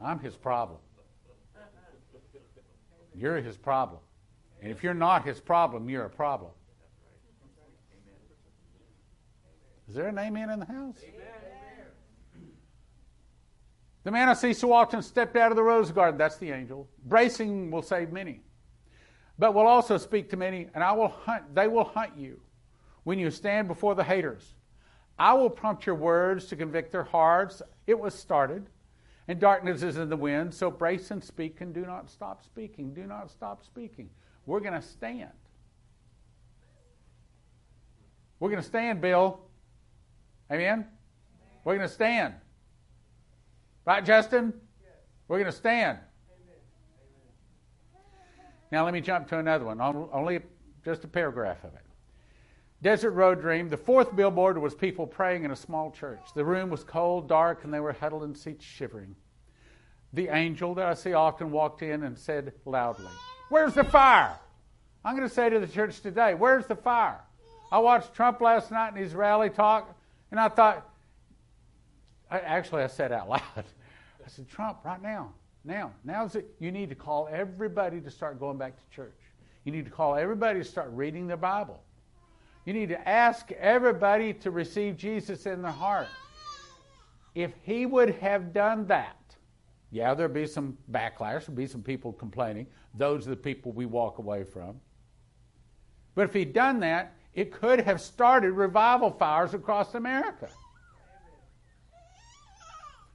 I'm his problem. You're his problem. And if you're not his problem, you're a problem. Is there an amen in the house? Amen. The man I see so often stepped out of the rose garden, that's the angel. Bracing will save many, but will also speak to many, and I will hunt, they will hunt you when you stand before the haters. I will prompt your words to convict their hearts. It was started and darkness is in the wind. So brace and speak and do not stop speaking. Do not stop speaking. We're going to stand. We're going to stand, Bill. Amen? We're going to stand. Right, Justin? We're going to stand. Now, let me jump to another one, only just a paragraph of it. Desert Road Dream. The fourth billboard was people praying in a small church. The room was cold, dark, and they were huddled in seats shivering. The angel that I see often walked in and said loudly, Where's the fire? I'm going to say to the church today, Where's the fire? I watched Trump last night in his rally talk, and I thought, I, actually, I said out (laughs) loud, I said, Trump, right now, now, now is it, you need to call everybody to start going back to church. You need to call everybody to start reading the Bible. You need to ask everybody to receive Jesus in their heart. If he would have done that, yeah, there'd be some backlash, there'd be some people complaining. Those are the people we walk away from. But if he'd done that, it could have started revival fires across America.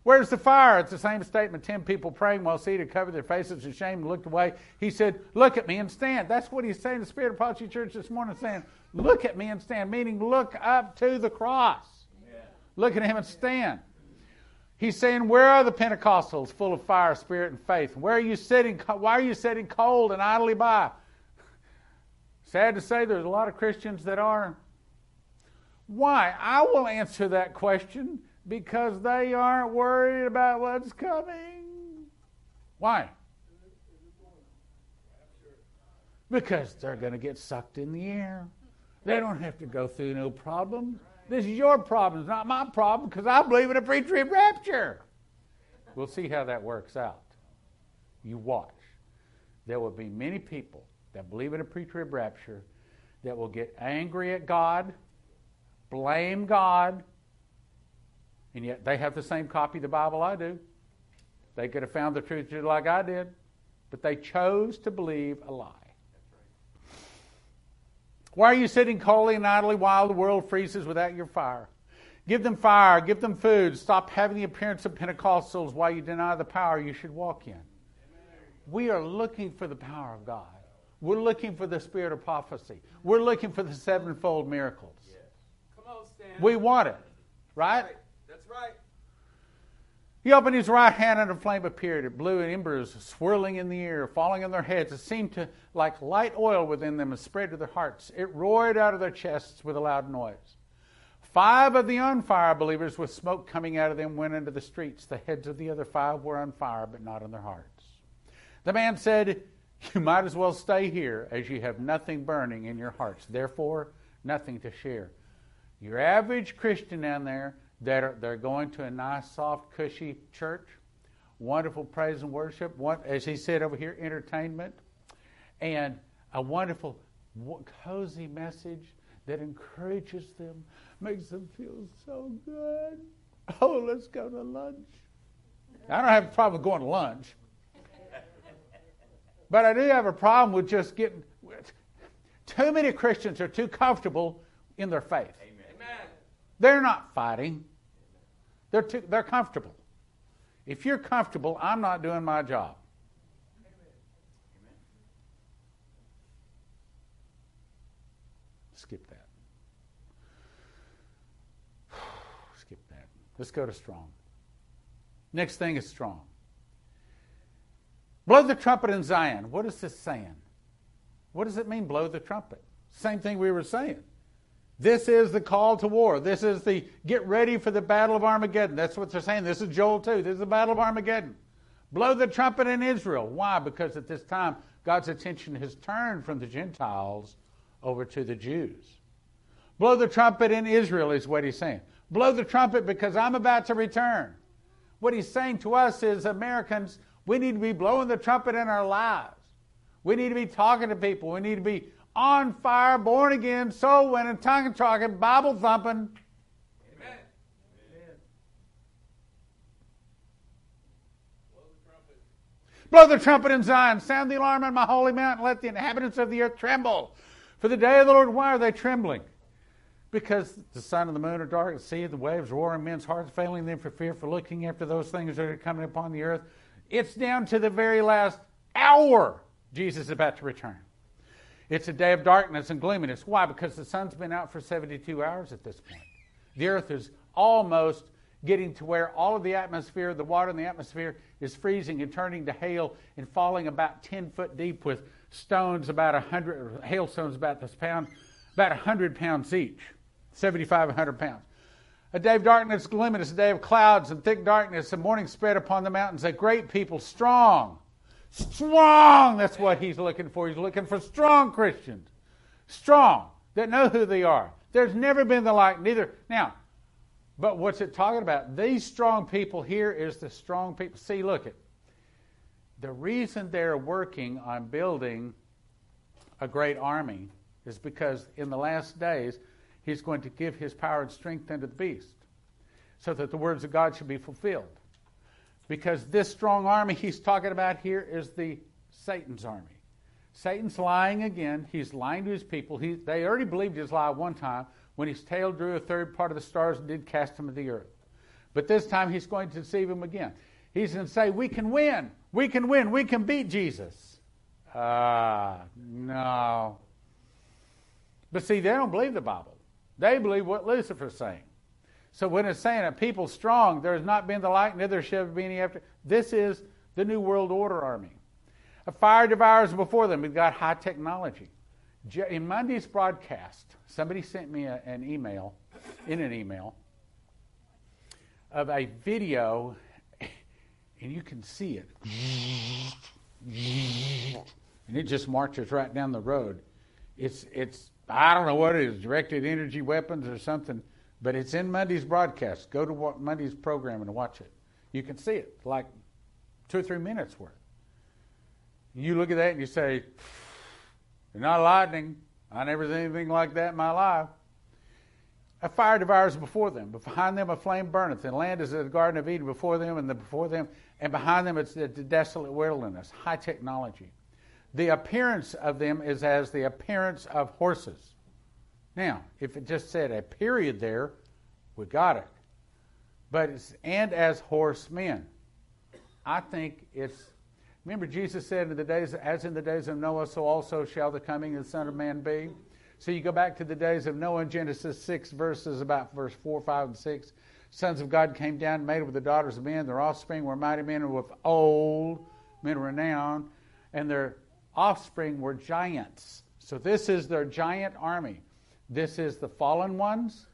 Where's the fire? It's the same statement. Ten people praying while seated covered their faces in shame and looked away. He said, Look at me and stand. That's what he's saying. The Spirit of Prophecy Church this morning saying, Look at me and stand, meaning look up to the cross. Yeah. Look at him and stand. He's saying, Where are the Pentecostals full of fire, spirit, and faith? Where are you sitting? Why are you sitting cold and idly by? Sad to say, there's a lot of Christians that are. Why? I will answer that question because they aren't worried about what's coming. Why? Because they're going to get sucked in the air. They don't have to go through no problem. This is your problem, it's not my problem, because I believe in a pre trib rapture. We'll see how that works out. You watch. There will be many people that believe in a pre trib rapture that will get angry at God, blame God, and yet they have the same copy of the Bible I do. They could have found the truth just like I did, but they chose to believe a lie. Why are you sitting coldly and idly while the world freezes without your fire? Give them fire, give them food. Stop having the appearance of Pentecostals while you deny the power you should walk in. We are looking for the power of God. We're looking for the spirit of prophecy. We're looking for the sevenfold miracles. Come on, Stan. We want it, right? That's right. He opened his right hand and a flame appeared. It blew in embers swirling in the air, falling on their heads. It seemed to like light oil within them and spread to their hearts. It roared out of their chests with a loud noise. Five of the on fire believers, with smoke coming out of them, went into the streets. The heads of the other five were on fire, but not in their hearts. The man said, You might as well stay here, as you have nothing burning in your hearts. Therefore, nothing to share. Your average Christian down there that are, they're going to a nice, soft, cushy church, wonderful praise and worship, one, as he said over here, entertainment, and a wonderful, cozy message that encourages them, makes them feel so good. Oh, let's go to lunch. I don't have a problem going to lunch. But I do have a problem with just getting. Too many Christians are too comfortable in their faith. Amen. They're not fighting. They're, too, they're comfortable. If you're comfortable, I'm not doing my job. Skip that. (sighs) Skip that. Let's go to strong. Next thing is strong. Blow the trumpet in Zion. What is this saying? What does it mean, blow the trumpet? Same thing we were saying. This is the call to war. This is the get ready for the battle of Armageddon. That's what they're saying. This is Joel 2. This is the battle of Armageddon. Blow the trumpet in Israel. Why? Because at this time, God's attention has turned from the Gentiles over to the Jews. Blow the trumpet in Israel is what he's saying. Blow the trumpet because I'm about to return. What he's saying to us is Americans, we need to be blowing the trumpet in our lives. We need to be talking to people. We need to be on fire, born again, soul winning, tongue talking, Bible thumping. Amen. Blow the trumpet in Zion, sound the alarm on my holy mountain, let the inhabitants of the earth tremble. For the day of the Lord, why are they trembling? Because the sun and the moon are dark, the sea, the waves roaring, men's hearts failing them for fear, for looking after those things that are coming upon the earth. It's down to the very last hour Jesus is about to return. It's a day of darkness and gloominess. Why? Because the sun's been out for 72 hours at this point. The earth is almost getting to where all of the atmosphere, the water in the atmosphere, is freezing and turning to hail and falling about 10 foot deep with stones about 100, hailstones about this pound, about 100 pounds each, 75, 100 pounds. A day of darkness, gloominess, a day of clouds and thick darkness, and morning spread upon the mountains, a great people, strong Strong, that's what he's looking for. He's looking for strong Christians. Strong, that know who they are. There's never been the like, neither. Now, but what's it talking about? These strong people here is the strong people. See, look at the reason they're working on building a great army is because in the last days he's going to give his power and strength unto the beast so that the words of God should be fulfilled. Because this strong army he's talking about here is the Satan's army. Satan's lying again. He's lying to his people. He, they already believed his lie one time when his tail drew a third part of the stars and did cast them to the earth. But this time he's going to deceive them again. He's going to say, We can win. We can win. We can beat Jesus. Ah, uh, no. But see, they don't believe the Bible. They believe what Lucifer's saying. So when it's saying a people strong, there has not been the like, neither shall there be any after. This is the New World Order army. A fire devours before them. We've got high technology. In Monday's broadcast, somebody sent me a, an email, in an email, of a video, and you can see it. And it just marches right down the road. It's, it's I don't know what it is, directed energy weapons or something but it's in Monday's broadcast. Go to Monday's program and watch it. You can see it, like two or three minutes worth. You look at that and you say, "You're not lightning. I never seen anything like that in my life." A fire devours before them. But behind them a flame burneth. And land is the Garden of Eden before them, and the, before them, and behind them it's the desolate wilderness. High technology. The appearance of them is as the appearance of horses. Now, if it just said a period there, we got it. But it's, and as horsemen. I think it's, remember Jesus said in the days, as in the days of Noah, so also shall the coming of the Son of Man be. So you go back to the days of Noah in Genesis 6 verses about verse 4, 5, and 6. Sons of God came down, and made with the daughters of men. Their offspring were mighty men and with old men of renown, and their offspring were giants. So this is their giant army. This is the fallen ones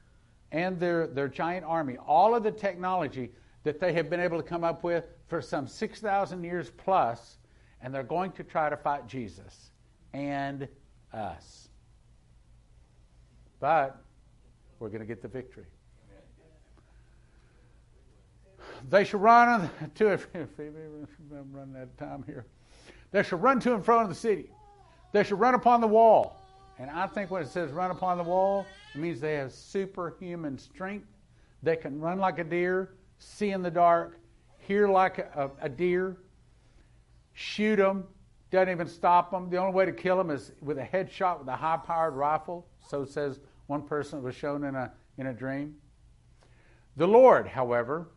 and their, their giant army. All of the technology that they have been able to come up with for some 6,000 years plus, and they're going to try to fight Jesus and us. But we're going to get the victory. They shall run to if (laughs) I'm out of time here. They shall run to and fro in the city. They shall run upon the wall. And I think when it says run upon the wall, it means they have superhuman strength. They can run like a deer, see in the dark, hear like a, a, deer, shoot them, doesn't even stop them. The only way to kill them is with a headshot with a high powered rifle. So says one person was shown in a, in a dream. The Lord, however,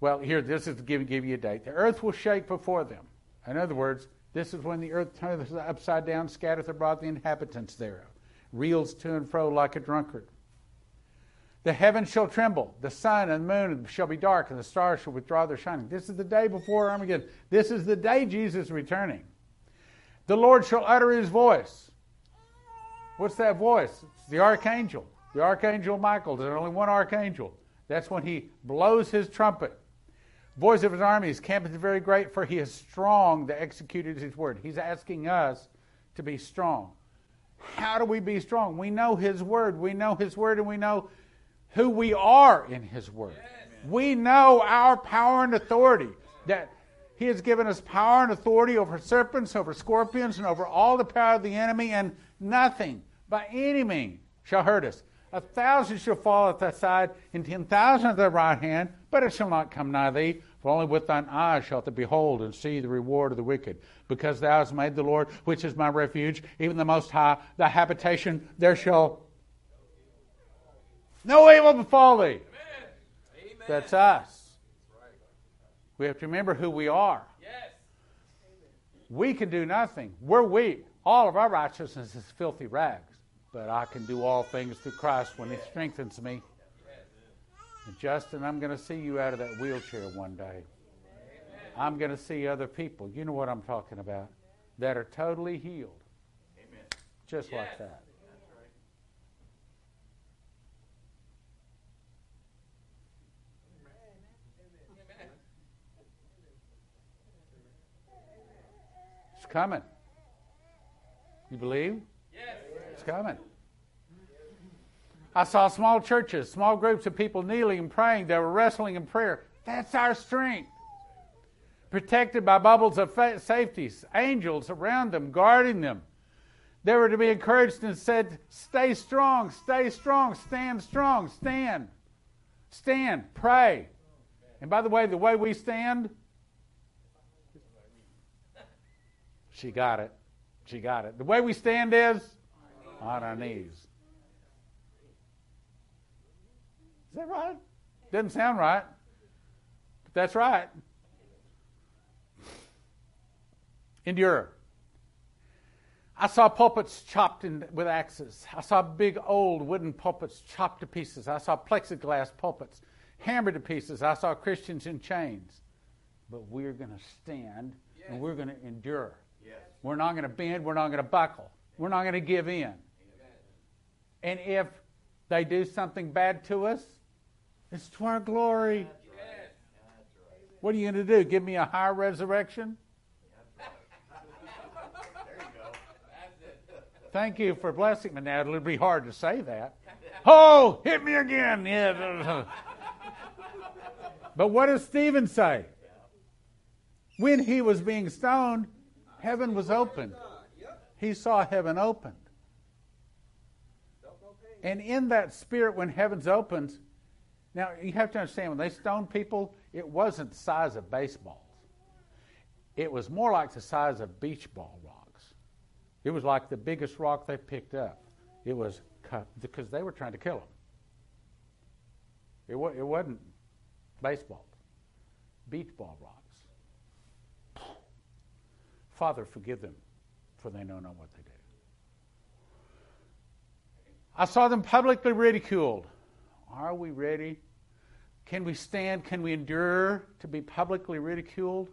well, here, this is to give, give you a date. The earth will shake before them. In other words, this is when the earth turneth upside down, scattereth abroad the inhabitants thereof, reels to and fro like a drunkard. The heavens shall tremble, the sun and moon shall be dark, and the stars shall withdraw their shining. This is the day before Armageddon. This is the day Jesus is returning. The Lord shall utter his voice. What's that voice? It's the archangel, the archangel Michael. There's only one archangel. That's when he blows his trumpet. Voice of his armies, camp is very great, for he is strong that executed his word. He's asking us to be strong. How do we be strong? We know his word. We know his word, and we know who we are in his word. We know our power and authority. That he has given us power and authority over serpents, over scorpions, and over all the power of the enemy, and nothing by any means shall hurt us. A thousand shall fall at thy side, and ten thousand at thy right hand, but it shall not come nigh thee. For only with thine eyes shalt thou behold and see the reward of the wicked. Because thou hast made the Lord, which is my refuge, even the Most High, thy habitation, there shall no evil befall thee. Amen. That's us. We have to remember who we are. Yes. We can do nothing. We're weak. All of our righteousness is filthy rags. But I can do all things through Christ when He strengthens me. And Justin, I'm going to see you out of that wheelchair one day. I'm going to see other people. You know what I'm talking about? That are totally healed. Amen. Just yes. like that. It's coming. You believe? Yes. It's coming. I saw small churches, small groups of people kneeling and praying. They were wrestling in prayer. That's our strength. Protected by bubbles of fa- safeties, angels around them, guarding them. They were to be encouraged and said, Stay strong, stay strong, stand strong, stand. Stand, pray. And by the way, the way we stand, she got it. She got it. The way we stand is on our knees. Is that right? Doesn't sound right. But that's right. Endure. I saw pulpits chopped in, with axes. I saw big old wooden pulpits chopped to pieces. I saw plexiglass pulpits hammered to pieces. I saw Christians in chains. But we're going to stand yes. and we're going to endure. Yes. We're not going to bend. We're not going to buckle. We're not going to give in. Amen. And if they do something bad to us, it's to our glory. What are you going to do? Give me a high resurrection? Thank you for blessing me. Now it'll be hard to say that. Oh, hit me again. Yeah. But what does Stephen say? When he was being stoned, heaven was open. He saw heaven opened. And in that spirit, when heaven's opened, now, you have to understand, when they stoned people, it wasn't the size of baseballs. It was more like the size of beach ball rocks. It was like the biggest rock they picked up. It was because they were trying to kill them. It, wa- it wasn't baseballs, beach ball rocks. Father, forgive them, for they know not what they do. I saw them publicly ridiculed. Are we ready? Can we stand? Can we endure to be publicly ridiculed?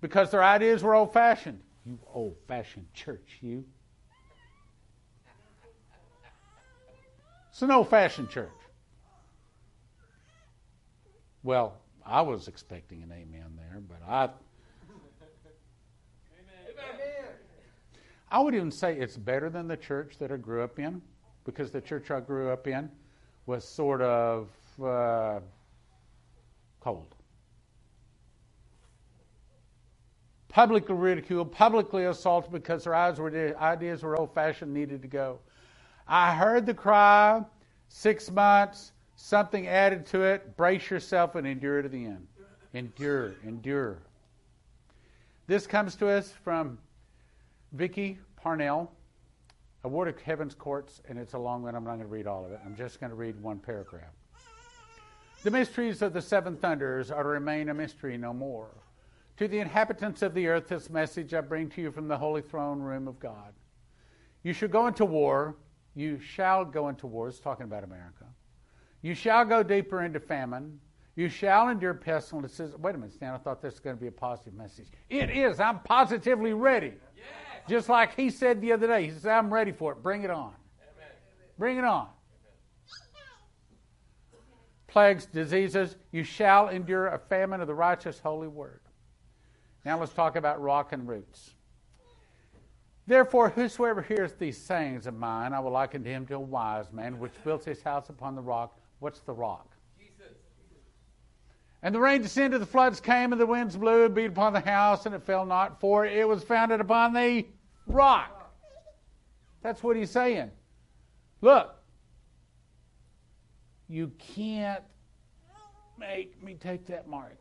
Because their ideas were old fashioned. You old fashioned church, you. It's an old fashioned church. Well, I was expecting an amen there, but I. Amen. I would even say it's better than the church that I grew up in, because the church I grew up in was sort of uh, cold. Publicly ridiculed, publicly assaulted because their ideas were old fashioned, needed to go. I heard the cry, six months, something added to it. Brace yourself and endure to the end. Endure, endure. This comes to us from Vicky Parnell. Award of Heaven's Courts, and it's a long one. I'm not going to read all of it. I'm just going to read one paragraph. The mysteries of the seven thunders are to remain a mystery no more. To the inhabitants of the earth, this message I bring to you from the holy throne room of God. You should go into war. You shall go into war. It's talking about America. You shall go deeper into famine. You shall endure pestilences. Wait a minute, Stan. I thought this was going to be a positive message. It is. I'm positively ready. Yes. Just like he said the other day. He said, I'm ready for it. Bring it on. Amen. Bring it on. Plagues, diseases. You shall endure a famine of the righteous holy word. Now let's talk about rock and roots. Therefore, whosoever hears these sayings of mine, I will liken to him to a wise man which built his house upon the rock. What's the rock? Jesus. And the rain descended, the floods came, and the winds blew and beat upon the house, and it fell not, for it was founded upon the rock. That's what he's saying. Look, you can't make me take that mark.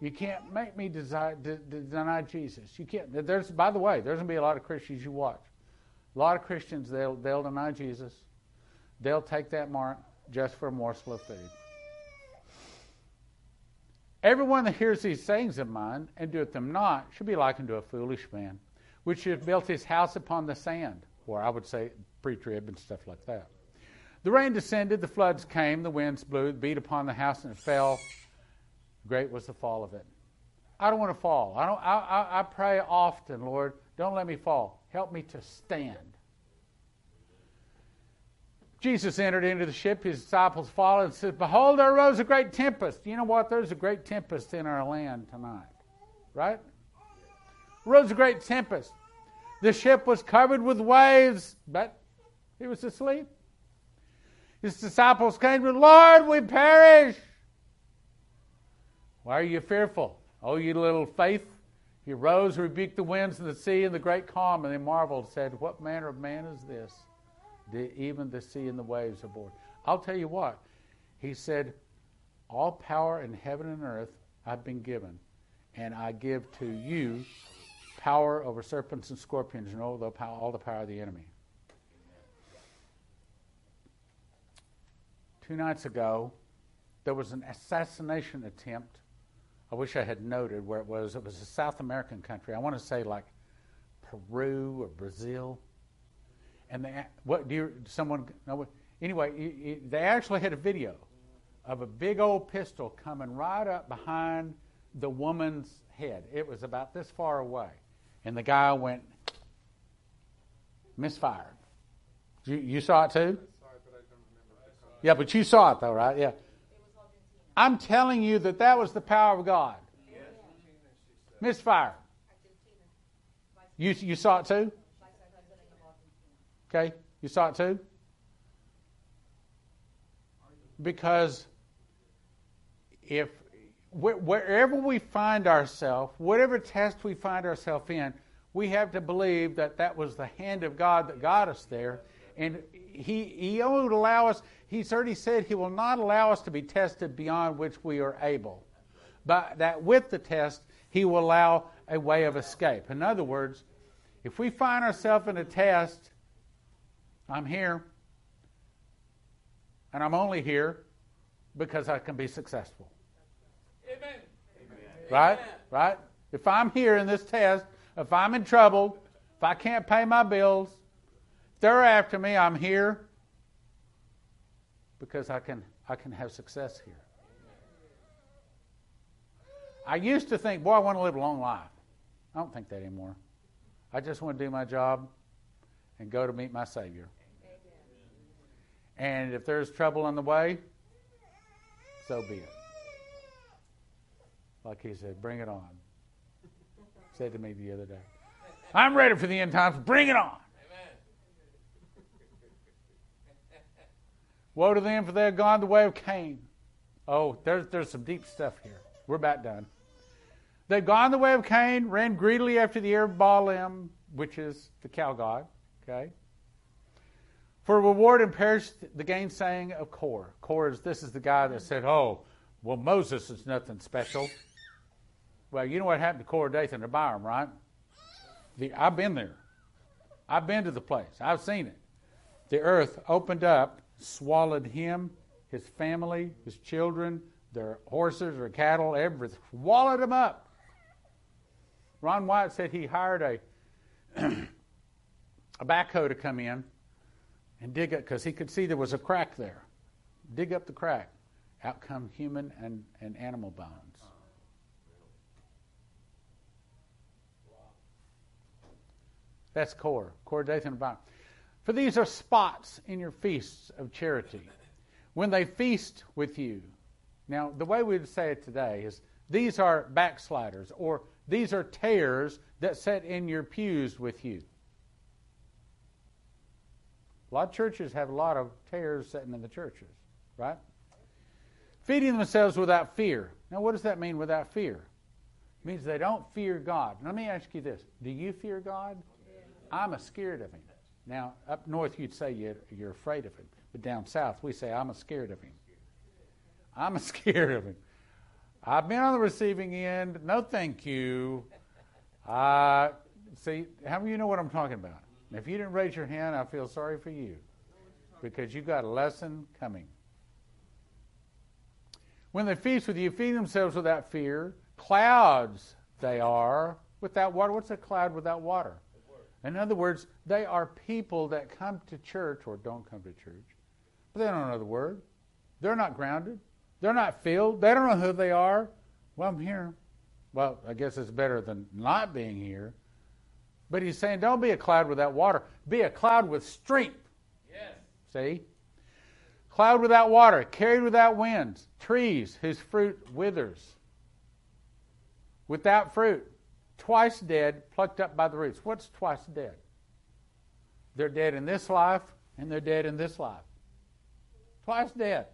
You can't make me desire, de- de- deny Jesus. You can't. There's, by the way, there's going to be a lot of Christians you watch. A lot of Christians, they'll, they'll deny Jesus. They'll take that mark just for a morsel of food. Everyone that hears these sayings of mine and doeth them not should be likened to a foolish man, which hath built his house upon the sand, or I would say pre-trib and stuff like that. The rain descended, the floods came, the winds blew, beat upon the house, and it fell. Great was the fall of it. I don't want to fall. I don't. I, I, I pray often, Lord, don't let me fall. Help me to stand. Jesus entered into the ship, his disciples followed, and said, Behold, there arose a great tempest. You know what? There's a great tempest in our land tonight. Right? Arose a great tempest. The ship was covered with waves, but he was asleep. His disciples came to, him, Lord, we perish. Why are you fearful? Oh, you little faith. He rose, rebuked the winds and the sea and the great calm, and they marveled, said, What manner of man is this? even the sea and the waves aboard. I'll tell you what, he said, All power in heaven and earth I've been given, and I give to you power over serpents and scorpions and all the power, all the power of the enemy. Two nights ago, there was an assassination attempt. I wish I had noted where it was. It was a South American country. I want to say like Peru or Brazil and they what do you, someone no, anyway they actually had a video of a big old pistol coming right up behind the woman's head it was about this far away and the guy went misfired you, you saw it too yeah but you saw it though right yeah i'm telling you that that was the power of god misfire you, you saw it too Okay? You saw it too? Because if wherever we find ourselves, whatever test we find ourselves in, we have to believe that that was the hand of God that got us there. And he, he won't allow us, He's already said He will not allow us to be tested beyond which we are able. But that with the test, He will allow a way of escape. In other words, if we find ourselves in a test I'm here. And I'm only here because I can be successful. Amen. Right? Amen. Right? If I'm here in this test, if I'm in trouble, if I can't pay my bills, if they're after me, I'm here because I can I can have success here. I used to think, boy, I want to live a long life. I don't think that anymore. I just want to do my job and go to meet my Savior. And if there's trouble on the way, so be it. Like he said, bring it on. Said to me the other day, I'm ready for the end times. Bring it on. Woe to them for they have gone the way of Cain. Oh, there's, there's some deep stuff here. We're about done. They've gone the way of Cain, ran greedily after the heir of Balaam, which is the cow god. Okay. For reward and perish the gainsaying of Kor. Kor is this is the guy that said, "Oh, well Moses is nothing special." Well, you know what happened to Korah, Dathan, and Abiram, right? The, I've been there. I've been to the place. I've seen it. The earth opened up, swallowed him, his family, his children, their horses or cattle, everything, swallowed them up. Ron Wyatt said he hired a (clears throat) a backhoe to come in and dig it because he could see there was a crack there. dig up the crack. Out come human and, and animal bones. That's core, core Dathan bond. For these are spots in your feasts of charity. When they feast with you. Now, the way we would say it today is these are backsliders, or these are tares that sit in your pews with you. A lot of churches have a lot of tares sitting in the churches, right? Feeding themselves without fear. Now, what does that mean without fear? It means they don't fear God. Let me ask you this Do you fear God? I'm a scared of Him. Now, up north, you'd say you're, you're afraid of Him. But down south, we say, I'm scared of Him. I'm (laughs) scared of Him. I've been on the receiving end. No, thank you. Uh, see, how many of you know what I'm talking about? If you didn't raise your hand, I feel sorry for you because you got a lesson coming. When they feast with you, feed themselves without fear. Clouds they are without water. What's a cloud without water? In other words, they are people that come to church or don't come to church, but they don't know the word. They're not grounded. They're not filled. They don't know who they are. Well, I'm here. Well, I guess it's better than not being here. But he's saying, don't be a cloud without water. Be a cloud with strength. Yes. See? Cloud without water, carried without winds, trees whose fruit withers. Without fruit, twice dead, plucked up by the roots. What's twice dead? They're dead in this life and they're dead in this life. Twice dead.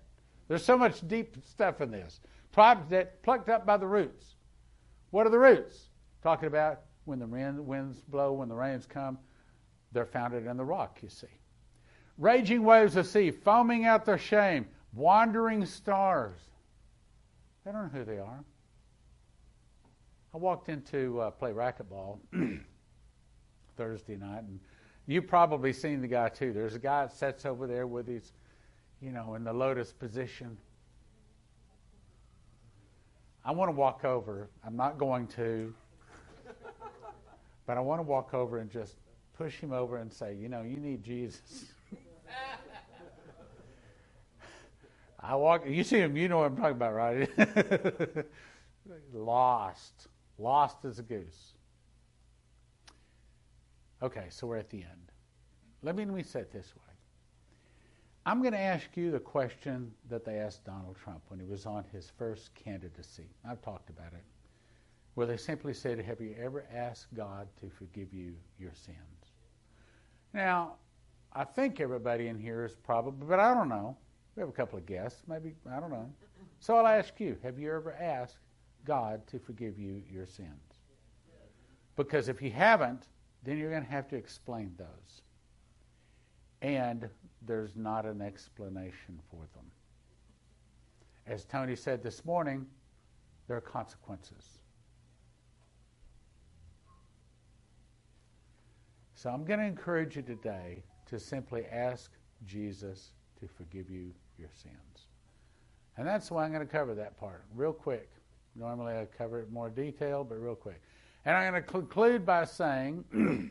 There's so much deep stuff in this. Twice dead, plucked up by the roots. What are the roots? Talking about when the winds blow, when the rains come, they're founded in the rock, you see. Raging waves of sea, foaming out their shame, wandering stars. They don't know who they are. I walked into uh, play racquetball (clears throat) Thursday night, and you've probably seen the guy too. There's a guy that sits over there with his, you know, in the lotus position. I want to walk over. I'm not going to, but I want to walk over and just push him over and say, you know, you need Jesus. (laughs) I walk. You see him. You know what I'm talking about, right? (laughs) Lost. Lost as a goose. Okay, so we're at the end. Let me, it this way. I'm going to ask you the question that they asked Donald Trump when he was on his first candidacy. I've talked about it. Where they simply said, Have you ever asked God to forgive you your sins? Now, I think everybody in here is probably, but I don't know. We have a couple of guests, maybe, I don't know. So I'll ask you Have you ever asked God to forgive you your sins. Because if you haven't, then you're going to have to explain those. And there's not an explanation for them. As Tony said this morning, there are consequences. So I'm going to encourage you today to simply ask Jesus to forgive you your sins. And that's why I'm going to cover that part real quick. Normally I cover it more detail, but real quick. And I'm going to conclude by saying (clears throat)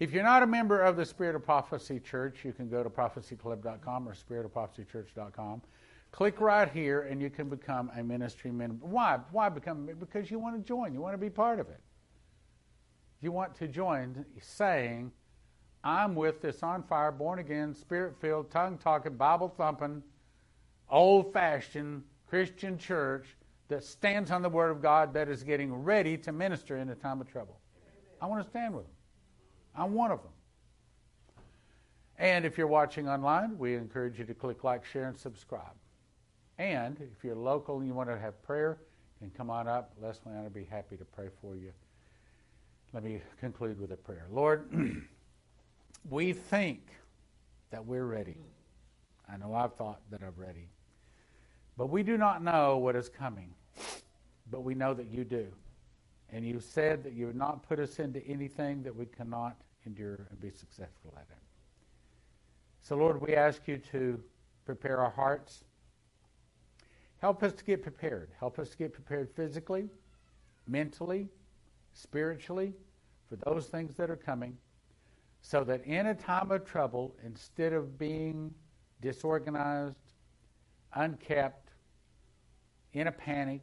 if you're not a member of the Spirit of Prophecy Church, you can go to prophecyclub.com or spiritofprophecychurch.com. Click right here and you can become a ministry member. Why? Why become? Because you want to join. You want to be part of it. You want to join saying, I'm with this on fire, born again, spirit filled, tongue talking, Bible thumping, old fashioned Christian church that stands on the Word of God that is getting ready to minister in a time of trouble. I want to stand with them. I'm one of them. And if you're watching online, we encourage you to click like, share, and subscribe. And if you're local and you want to have prayer, can come on up. Leslie and I will be happy to pray for you. Let me conclude with a prayer. Lord, (clears throat) we think that we're ready. I know I've thought that I'm ready. But we do not know what is coming but we know that you do. And you said that you would not put us into anything that we cannot endure and be successful at it. So, Lord, we ask you to prepare our hearts. Help us to get prepared. Help us to get prepared physically, mentally, spiritually for those things that are coming, so that in a time of trouble, instead of being disorganized, unkept, in a panic.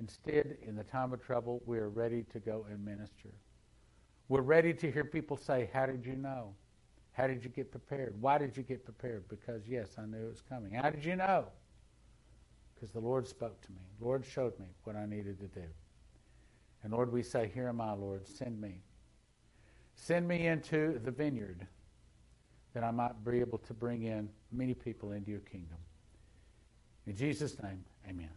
Instead, in the time of trouble, we are ready to go and minister. We're ready to hear people say, How did you know? How did you get prepared? Why did you get prepared? Because, yes, I knew it was coming. How did you know? Because the Lord spoke to me. The Lord showed me what I needed to do. And Lord, we say, Here am I, Lord, send me. Send me into the vineyard that I might be able to bring in many people into your kingdom. In Jesus' name, amen.